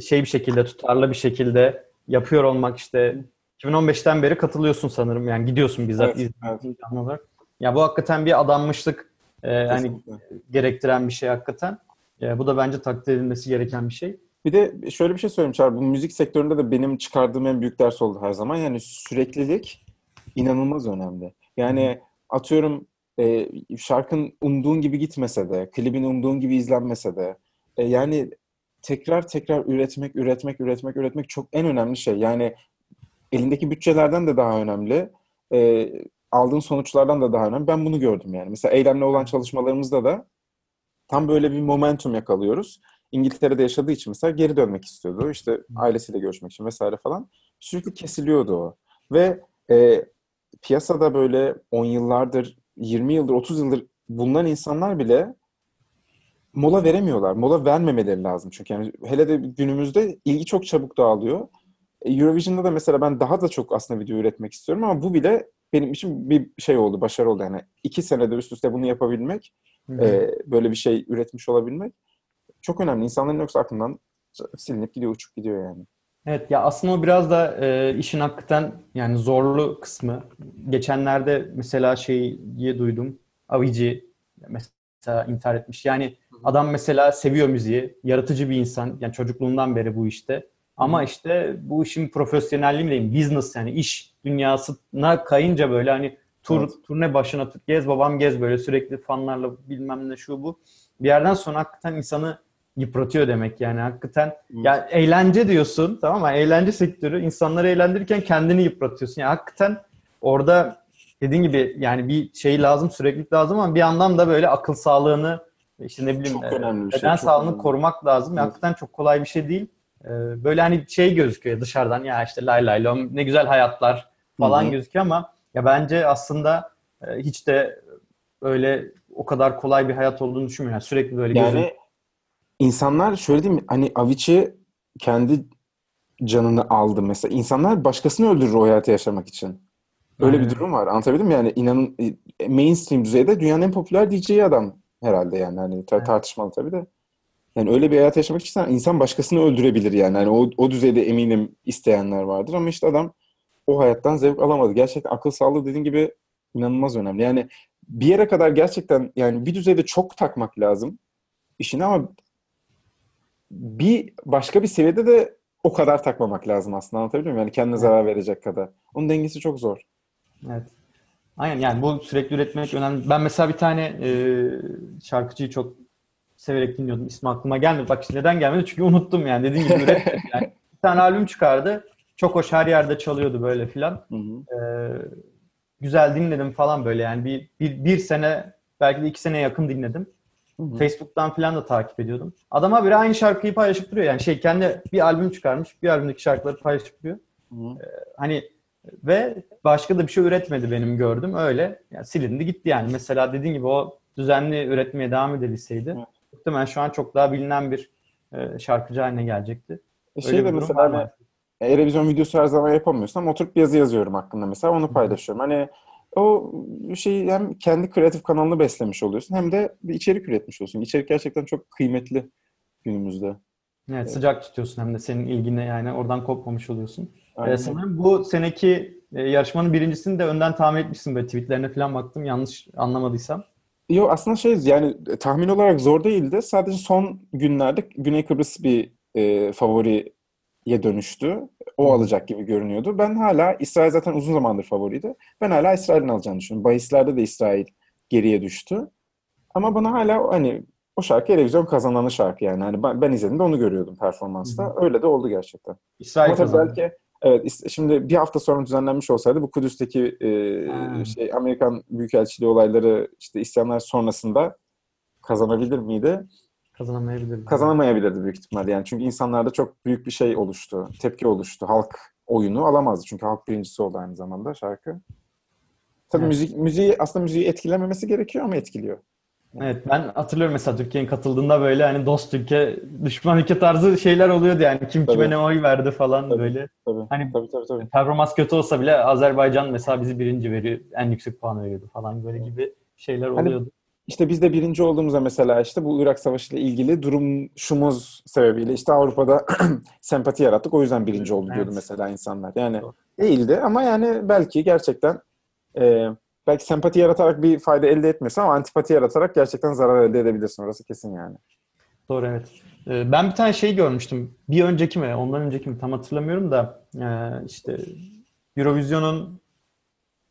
şey bir şekilde, tutarlı bir şekilde yapıyor olmak işte 2015'ten beri katılıyorsun sanırım. Yani gidiyorsun bizzat evet, evet. olarak. Ya bu hakikaten bir adanmışlık e, yani gerektiren bir şey hakikaten. E, bu da bence takdir edilmesi gereken bir şey. Bir de şöyle bir şey söyleyeyim Çağrı. Bu müzik sektöründe de benim çıkardığım en büyük ders oldu her zaman. Yani süreklilik inanılmaz önemli. Yani atıyorum e, şarkın umduğun gibi gitmese de, klibin umduğun gibi izlenmese de e, yani tekrar tekrar üretmek, üretmek, üretmek, üretmek çok en önemli şey. Yani elindeki bütçelerden de daha önemli. E, aldığın sonuçlardan da daha önemli. Ben bunu gördüm yani. Mesela eylemle olan çalışmalarımızda da tam böyle bir momentum yakalıyoruz. İngiltere'de yaşadığı için mesela geri dönmek istiyordu. İşte ailesiyle görüşmek için vesaire falan. Sürekli kesiliyordu o. Ve e, piyasada böyle 10 yıllardır, 20 yıldır, 30 yıldır bulunan insanlar bile mola veremiyorlar. Mola vermemeleri lazım çünkü yani hele de günümüzde ilgi çok çabuk dağılıyor. E, Eurovision'da da mesela ben daha da çok aslında video üretmek istiyorum ama bu bile benim için bir şey oldu, başarı oldu. Yani iki senede üst üste bunu yapabilmek, e, böyle bir şey üretmiş olabilmek çok önemli. İnsanların yoksa aklından silinip gidiyor, uçup gidiyor yani. Evet ya aslında o biraz da e, işin hakikaten yani zorlu kısmı. Geçenlerde mesela şeyi duydum. Avicii mesela intihar etmiş. Yani adam mesela seviyor müziği, yaratıcı bir insan. Yani çocukluğundan beri bu işte. Ama işte bu işin profesyonelliği mi diyeyim, business yani iş dünyasına kayınca böyle hani tur evet. turne başına tur, gez babam gez böyle sürekli fanlarla bilmem ne şu bu. Bir yerden sonra hakikaten insanı yıpratıyor demek yani hakikaten. Evet. Ya eğlence diyorsun tamam mı? Eğlence sektörü insanları eğlendirirken kendini yıpratıyorsun. Yani hakikaten orada dediğin gibi yani bir şey lazım, süreklilik lazım ama bir yandan da böyle akıl sağlığını işte ne bileyim çok önemli bir şey, beden sağlığını önemli. korumak lazım. Evet. Hakikaten çok kolay bir şey değil. Ee, böyle hani şey gözüküyor dışarıdan ya işte lay lay lom ne güzel hayatlar falan Hı-hı. gözüküyor ama ya bence aslında e, hiç de öyle o kadar kolay bir hayat olduğunu düşünmüyorum. Yani sürekli böyle yani, gözüm... insanlar şöyle değil mi? Hani Avicii kendi canını aldı mesela. İnsanlar başkasını öldürür o hayatı yaşamak için. Öyle Aynen. bir durum var. Anlatabildim mi? Yani inanın e, mainstream düzeyde dünyanın en popüler DJ'i adam herhalde yani. Hani tar- tartışmalı tabii de. Yani öyle bir hayat yaşamak için insan başkasını öldürebilir yani. yani o, o düzeyde eminim isteyenler vardır ama işte adam o hayattan zevk alamadı. Gerçekten akıl sağlığı dediğin gibi inanılmaz önemli. Yani bir yere kadar gerçekten yani bir düzeyde çok takmak lazım işini ama bir başka bir seviyede de o kadar takmamak lazım aslında anlatabiliyor muyum? Yani kendine zarar verecek kadar. Onun dengesi çok zor. Evet. Aynen yani bu sürekli üretmek önemli. Ben mesela bir tane e, şarkıcıyı çok severek dinliyordum. İsmi aklıma gelmedi. Bak işte neden gelmedi? Çünkü unuttum yani. Dediğim gibi üretmedim. Yani bir tane albüm çıkardı. Çok hoş her yerde çalıyordu böyle filan. Hı hı. Ee, güzel dinledim falan böyle yani bir, bir, bir sene belki de iki sene yakın dinledim. Hı hı. Facebook'tan falan da takip ediyordum. Adam bir aynı şarkıyı paylaşıp duruyor yani şey kendi bir albüm çıkarmış bir albümdeki şarkıları paylaşıp duruyor. Hı. Hani ve başka da bir şey üretmedi benim gördüm öyle. Yani silindi gitti yani. Mesela dediğin gibi o düzenli üretmeye devam edilseydi Evet. muhtemelen şu an çok daha bilinen bir e, şarkıcı haline gelecekti. E şey de mesela hani. Erevizyon videosu her zaman yapamıyorsun ama oturup bir yazı yazıyorum hakkında mesela onu paylaşıyorum. Hani o şeyi hem kendi kreatif kanalını beslemiş oluyorsun hem de bir içerik üretmiş oluyorsun. İçerik gerçekten çok kıymetli günümüzde. Evet, sıcak tutuyorsun hem de senin ilgine yani oradan kopmamış oluyorsun. Aynen. Ee, sanırım bu seneki e, yarışmanın birincisini de önden tahmin etmişsin böyle tweetlerine falan baktım yanlış anlamadıysam. Yok aslında şey yani tahmin olarak zor değildi. Sadece son günlerde Güney Kıbrıs bir e, favoriye dönüştü. O alacak gibi görünüyordu. Ben hala İsrail zaten uzun zamandır favoriydi. Ben hala İsrail'in alacağını düşünüyorum. Bahislerde de İsrail geriye düştü. Ama bana hala hani o şarkı Eurovision kazananı şarkı yani. Hani ben, ben izlediğimde onu görüyordum performansta. Öyle de oldu gerçekten. İsrail Ama kazandı. belki evet şimdi bir hafta sonra düzenlenmiş olsaydı bu Kudüs'teki e, Ha. şey Amerikan Büyükelçiliği olayları işte isyanlar sonrasında kazanabilir miydi? Kazanamayabilirdi. Kazanamayabilirdi büyük ihtimalle yani. Çünkü insanlarda çok büyük bir şey oluştu. Tepki oluştu. Halk oyunu alamazdı. Çünkü halk birincisi oldu aynı zamanda şarkı. Tabii Evet. müzik müziği aslında müziği etkilememesi gerekiyor ama etkiliyor. Evet ben hatırlıyorum mesela Türkiye'nin katıldığında böyle hani dost ülke, düşman ülke tarzı şeyler oluyordu yani. Kim kime Tabii. ne oy verdi falan Tabii. böyle. Tabii. Hani- tabii tabii tabii. Performans kötü olsa bile Azerbaycan mesela bizi birinci veriyor, en yüksek puan veriyordu falan böyle gibi şeyler Hani- oluyordu. İşte biz de birinci olduğumuzda mesela işte bu Irak Savaşı ile ilgili durumumuz sebebiyle işte Avrupa'da sempati yarattık. O yüzden birinci oldu diyordu Evet. mesela insanlar. Yani Doğru. değildi ama yani belki gerçekten e, belki sempati yaratarak bir fayda elde etmiyorsun ama antipati yaratarak gerçekten zarar elde edebilirsin. Orası kesin yani. Doğru evet. Ee, Ben bir tane şey görmüştüm. Bir önceki mi, ondan önceki mi tam hatırlamıyorum da e, işte Eurovision'un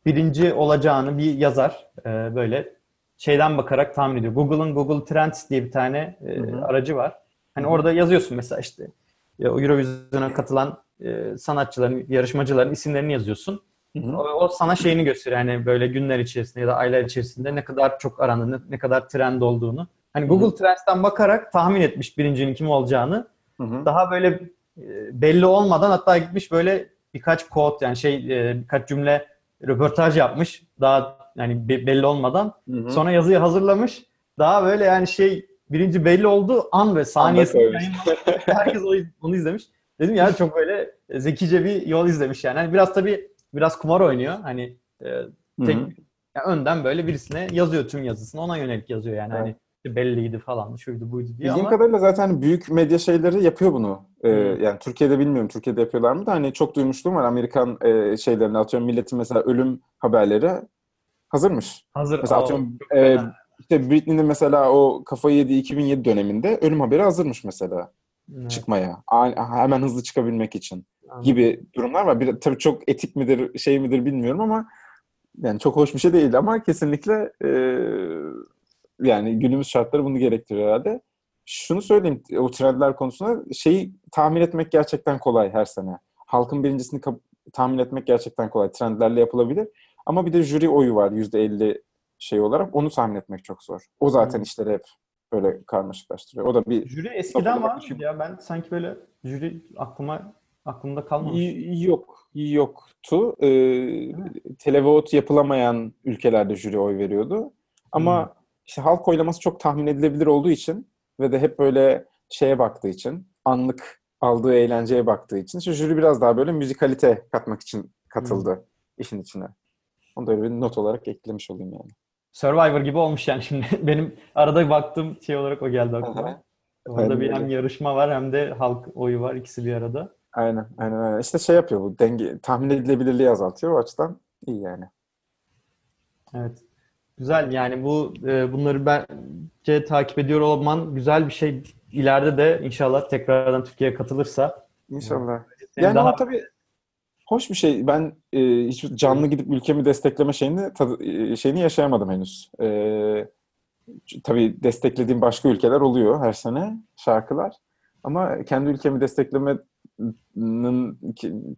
birinci olacağını bir yazar e, böyle şeyden bakarak tahmin ediyor. Google'ın Google Trends diye bir tane e, Hı hı. aracı var. Hani orada yazıyorsun mesela işte e, Eurovision'a katılan e, sanatçıların, yarışmacıların isimlerini yazıyorsun. Hı hı. O, o sana şeyini gösteriyor. Hani böyle günler içerisinde ya da aylar içerisinde ne kadar çok arandı, ne, ne kadar trend olduğunu. Hani Google Trends'ten bakarak tahmin etmiş birincinin kim olacağını. Hı hı. Daha böyle e, belli olmadan hatta gitmiş böyle birkaç quote yani şey e, birkaç cümle röportaj yapmış. Daha yani be- belli olmadan. Hı hı. Sonra yazıyı hazırlamış. Daha böyle yani şey birinci belli olduğu an ve yayınlamış. Herkes onu izlemiş. Dedim ya çok böyle zekice bir yol izlemiş yani. Hani biraz tabii biraz kumar oynuyor. Hani e, tek, hı. yani önden böyle birisine yazıyor tüm yazısını. Ona yönelik yazıyor yani. Evet. Hani işte belliydi falan, şuydu buydu diye Bildiğim ama kadarıyla zaten büyük medya şeyleri yapıyor bunu. Ee, yani Türkiye'de bilmiyorum Türkiye'de yapıyorlar mı da hani çok duymuşluğum var Amerikan e, şeylerini atıyorum milletin mesela ölüm haberleri hazırmış. hazır. Mesela Aa, atıyorum e, fena. işte Britney'nin mesela o kafayı yediği 2007 döneminde ölüm haberi hazırmış mesela Evet, çıkmaya. A- hemen hızlı çıkabilmek için anladım. gibi durumlar var. Bir, tabii çok etik midir şey midir bilmiyorum ama yani çok hoş bir şey değil ama kesinlikle e, yani günümüz şartları bunu gerektiriyor herhalde. Şunu söyleyeyim o trendler konusunda şeyi tahmin etmek gerçekten kolay her sene. Halkın birincisini tahmin etmek gerçekten kolay. Trendlerle yapılabilir. Ama bir de jüri oyu var %50 şey olarak. Onu tahmin etmek çok zor. O zaten Hı. işleri hep böyle karmaşıklaştırıyor. O da bir Jüri eskiden Topluma var mıydı ya? Ben sanki böyle jüri aklıma aklımda kalmamış. Yok, yoktu. Ee, televote yapılamayan ülkelerde jüri oy veriyordu. Ama Hmm. işte halk oylaması çok tahmin edilebilir olduğu için ve de hep böyle şeye baktığı için, anlık aldığı eğlenceye baktığı için işte jüri biraz daha böyle müzikalite katmak için katıldı işin içine. Onu da öyle bir not olarak eklemiş olayım yani. Survivor gibi olmuş yani şimdi. Benim arada baktığım şey olarak o geldi aklıma. Orada bir hem yarışma var hem de halk oyu var. ikisi bir arada. Aynen, aynen, aynen. İşte şey yapıyor bu denge, tahmin edilebilirliği azaltıyor. O açıdan iyi yani. Evet. Güzel yani bu e, bunları bence takip ediyor olman güzel bir şey. İleride de inşallah tekrardan Türkiye'ye katılırsa İnşallah. Yani daha ama tabii hoş bir şey. Ben e, hiç canlı gidip ülkemi destekleme şeyini tadı- e, şeyini yaşayamadım henüz. E, tabii desteklediğim başka ülkeler oluyor her sene şarkılar. Ama kendi ülkemi destekleme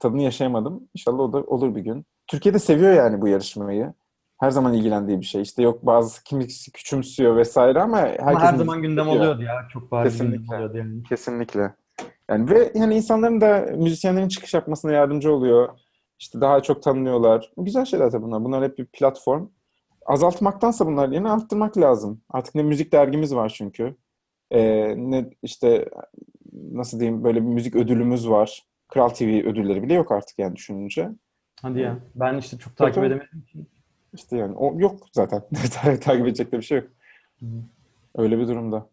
tadını yaşayamadım. İnşallah o da olur bir gün. Türkiye'de seviyor yani bu yarışmayı. Her zaman ilgilendiği bir şey. İşte yok bazı kimisi küçümsüyor vesaire ama herkes Ama her zaman gündem oluyordu ya. Çok bariz Kesinlikle. oluyordu yani. Kesinlikle. Yani ve yani insanların da müzisyenlerin çıkış yapmasına yardımcı oluyor. İşte daha çok tanınıyorlar. Güzel şeyler tabii bunlar. Bunlar hep bir platform. Azaltmaktansa bunlar yine arttırmak lazım. Artık ne müzik dergimiz var çünkü. Ee, ne işte nasıl diyeyim böyle bir müzik ödülümüz var. Kral TV ödülleri bile yok artık yani düşününce. Hadi ya. Ben işte çok takip tabii. edemedim. İşte yani o yok zaten. Takip edecek de bir şey yok. Hı. Öyle bir durumda.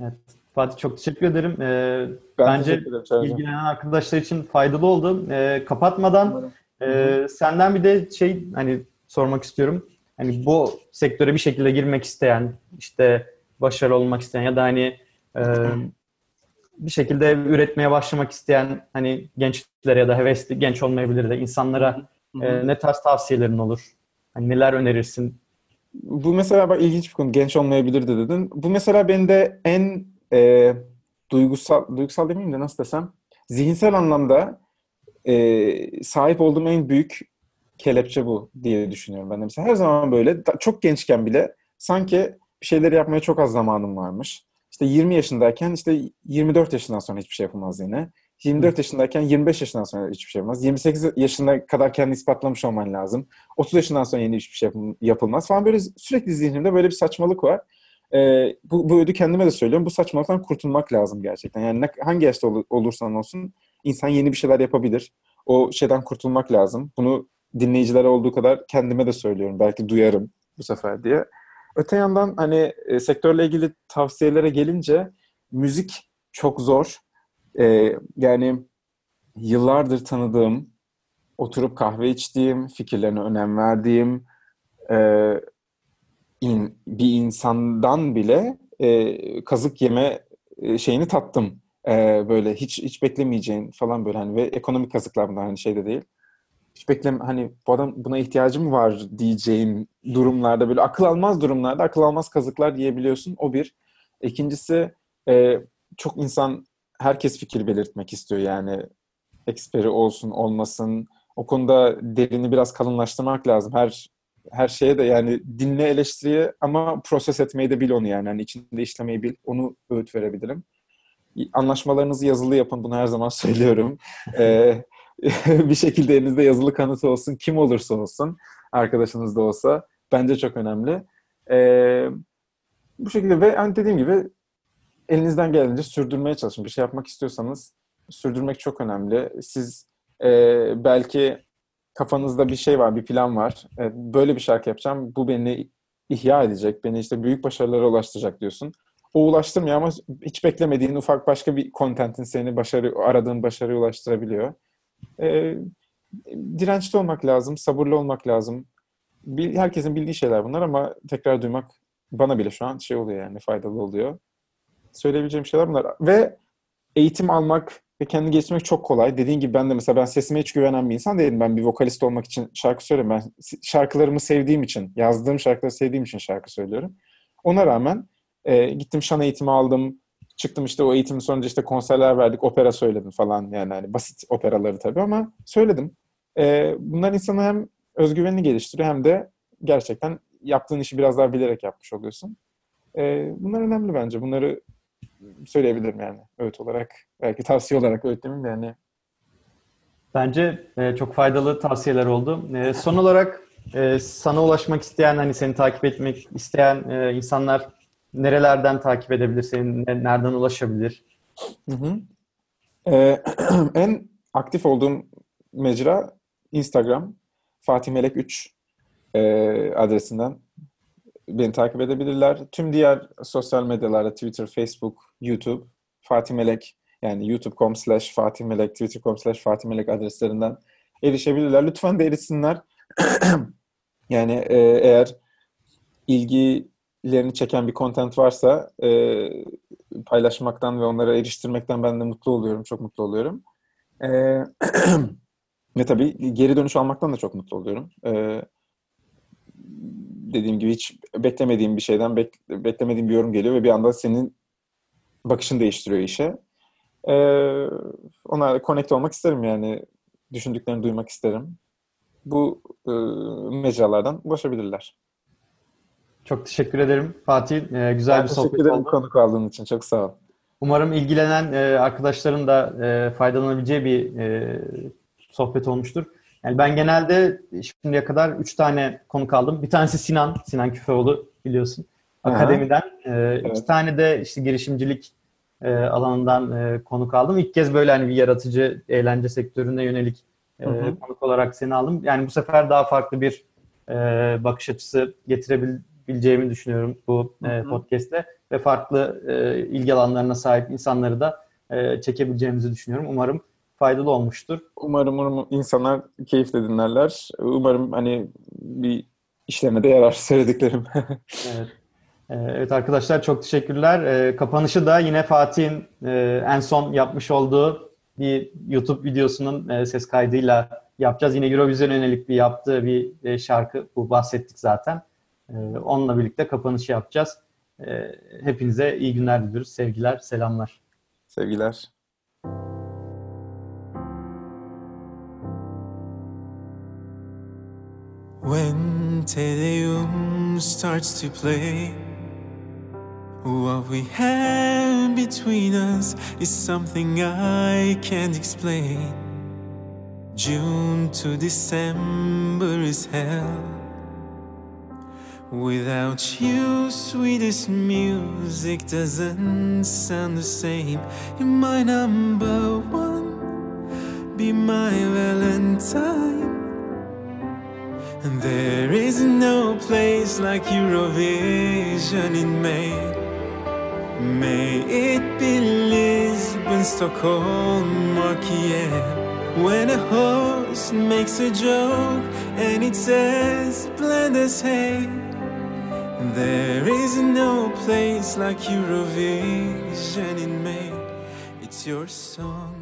Evet. Fatih çok teşekkür ederim. Ee, Ben Bence teşekkür ederim Çağrı'cığım. ilgilenen arkadaşlar için faydalı oldu. Ee, kapatmadan Umarım. e, senden bir de şey hani sormak istiyorum. Hani bu sektöre bir şekilde girmek isteyen, işte başarılı olmak isteyen ya da hani e, bir şekilde üretmeye başlamak isteyen hani gençlere ya da hevesli genç olmayabilir de insanlara e, ne tarz tavsiyelerin olur? Hani neler önerirsin? Bu mesela bak ilginç bir konu. Genç olmayabilir de dedin. Bu mesela bende en e, duygusal, duygusal demeyeyim de nasıl desem zihinsel anlamda e, sahip olduğum en büyük kelepçe bu diye düşünüyorum ben de. Mesela her zaman böyle çok gençken bile sanki bir şeyleri yapmaya çok az zamanım varmış. İşte 20 yaşındayken işte 24 yaşından sonra hiçbir şey yapılmaz yine. 24 yaşındayken 25 yaşından sonra hiçbir şey yapılmaz. 28 yaşına kadar kendini ispatlamış olman lazım. 30 yaşından sonra yeni hiçbir şey yapıl- yapılmaz falan böyle sürekli zihnimde böyle bir saçmalık var. Ee, bu, bu ödü kendime de söylüyorum. Bu saçmalıktan kurtulmak lazım gerçekten. Yani ne, hangi yaşta ol- olursan olsun insan yeni bir şeyler yapabilir. O şeyden kurtulmak lazım. Bunu dinleyicilere olduğu kadar kendime de söylüyorum. Belki duyarım bu sefer diye. Öte yandan hani e, sektörle ilgili tavsiyelere gelince müzik çok zor. Ee, yani yıllardır tanıdığım, oturup kahve içtiğim, fikirlerine önem verdiğim e, in- bir insandan bile e, kazık yeme e, şeyini tattım. E, böyle hiç hiç beklemeyeceğin falan böyle hani ve ekonomik kazıklar bunlar hani şey de değil. Hiç beklem hani bu adam buna ihtiyacım var diyeceğin durumlarda böyle akıl almaz durumlarda akıl almaz kazıklar diyebiliyorsun. O bir. İkincisi e, çok insan herkes fikir belirtmek istiyor yani eksperi olsun olmasın. O konuda derini biraz kalınlaştırmak lazım. Her her şeye de yani dinle eleştiriyi ama proses etmeyi de bil onu yani. yani içinde işlemeyi bil. Onu öğüt verebilirim. Anlaşmalarınızı yazılı yapın. Bunu her zaman söylüyorum. Ee, bir şekilde elinizde yazılı kanıtı olsun. Kim olursa olsun. Arkadaşınız da olsa. Bence çok önemli. Ee, bu şekilde ve hani dediğim gibi elinizden geldiğince sürdürmeye çalışın. Bir şey yapmak istiyorsanız sürdürmek çok önemli. Siz e, belki kafanızda bir şey var, bir plan var. E, böyle bir şarkı yapacağım. Bu beni ihya edecek, beni işte büyük başarılara ulaştıracak diyorsun. O ulaştırmıyor ama hiç beklemediğin ufak başka bir kontentin seni başarı, aradığın başarıya ulaştırabiliyor. E, dirençli olmak lazım, sabırlı olmak lazım. Bil, herkesin bildiği şeyler bunlar ama tekrar duymak bana bile şu an şey oluyor yani faydalı oluyor. Söyleyebileceğim şeyler bunlar. Ve eğitim almak ve kendini geliştirmek çok kolay. Dediğin gibi ben de mesela ben sesime hiç güvenen bir insan değilim. Ben bir vokalist olmak için şarkı söylüyorum. Ben şarkılarımı sevdiğim için, yazdığım şarkıları sevdiğim için şarkı söylüyorum. Ona rağmen e, gittim şan eğitimi aldım. Çıktım işte o eğitimin sonunda işte konserler verdik, opera söyledim falan. Yani hani basit operaları tabii ama söyledim. E, bunlar insanı hem özgüvenini geliştiriyor hem de gerçekten yaptığın işi biraz daha bilerek yapmış oluyorsun. E, bunlar önemli bence. Bunları söyleyebilirim yani öğüt olarak. Belki tavsiye olarak öğüt demeyeyim de yani. Bence e, çok faydalı tavsiyeler oldu. E, son olarak e, sana ulaşmak isteyen, hani seni takip etmek isteyen e, insanlar nerelerden takip edebilir, seni ne- nereden ulaşabilir? Hı hı. Ee, en aktif olduğum mecra Instagram. Fatih Melek 3 e, adresinden beni takip edebilirler. Tüm diğer sosyal medyalarda Twitter, Facebook, YouTube, Fatih Melek yani youtube.com slash Fatih Melek, twitter.com slash Fatih Melek adreslerinden erişebilirler. Lütfen de erişsinler. yani e, eğer ilgilerini çeken bir content varsa e, paylaşmaktan ve onlara eriştirmekten ben de mutlu oluyorum. Çok mutlu oluyorum. E, ve tabii geri dönüş almaktan da çok mutlu oluyorum. E, dediğim gibi hiç beklemediğim bir şeyden bek- beklemediğim bir yorum geliyor ve bir anda senin bakışını değiştiriyor işe. E, onlarla connect olmak isterim yani. Düşündüklerini duymak isterim. Bu e, mecralardan ulaşabilirler. Çok teşekkür ederim Fatih. E, güzel ben bir teşekkür sohbet ederim oldu. konuk aldığın için. Çok sağ ol. Umarım ilgilenen e, arkadaşların da e, faydalanabileceği bir e, sohbet olmuştur. Yani ben genelde şimdiye kadar üç tane konuk aldım. Bir tanesi Sinan, Sinan Küfeoğlu biliyorsun. Akademiden. E, iki Evet. tane de işte girişimcilik e, alanından e, konuk aldım. İlk kez böyle hani bir yaratıcı eğlence sektörüne yönelik e, Hı hı. konuk olarak seni aldım. Yani bu sefer daha farklı bir e, bakış açısı getirebileceğimi düşünüyorum bu e, podcast'te ve farklı e, ilgi alanlarına sahip insanları da e, çekebileceğimizi düşünüyorum. Umarım faydalı olmuştur. Umarım, umarım insanlar keyifle dinlerler. Umarım hani bir işlerine de yarar söylediklerim. Evet. E, Evet arkadaşlar çok teşekkürler. E, Kapanışı da yine Fatih'in e, en son yapmış olduğu bir YouTube videosunun e, ses kaydıyla yapacağız. Yine Eurovision yönelik bir yaptığı bir şarkı. Bu bahsettik zaten. E, Onunla birlikte kapanışı yapacağız. E, Hepinize iyi günler diliyoruz. Sevgiler, selamlar. Sevgiler. When Teleum starts to play, what we have between us is something I can't explain. June to December is hell. Without you, sweetest music doesn't sound the same. You're my number one, be my Valentine. And there is no place like Eurovision in May. May it be Lisbon, Stockholm, or Kiev. When a host makes a joke and it says bland as hay. There is no place like Eurovision in May. It's your song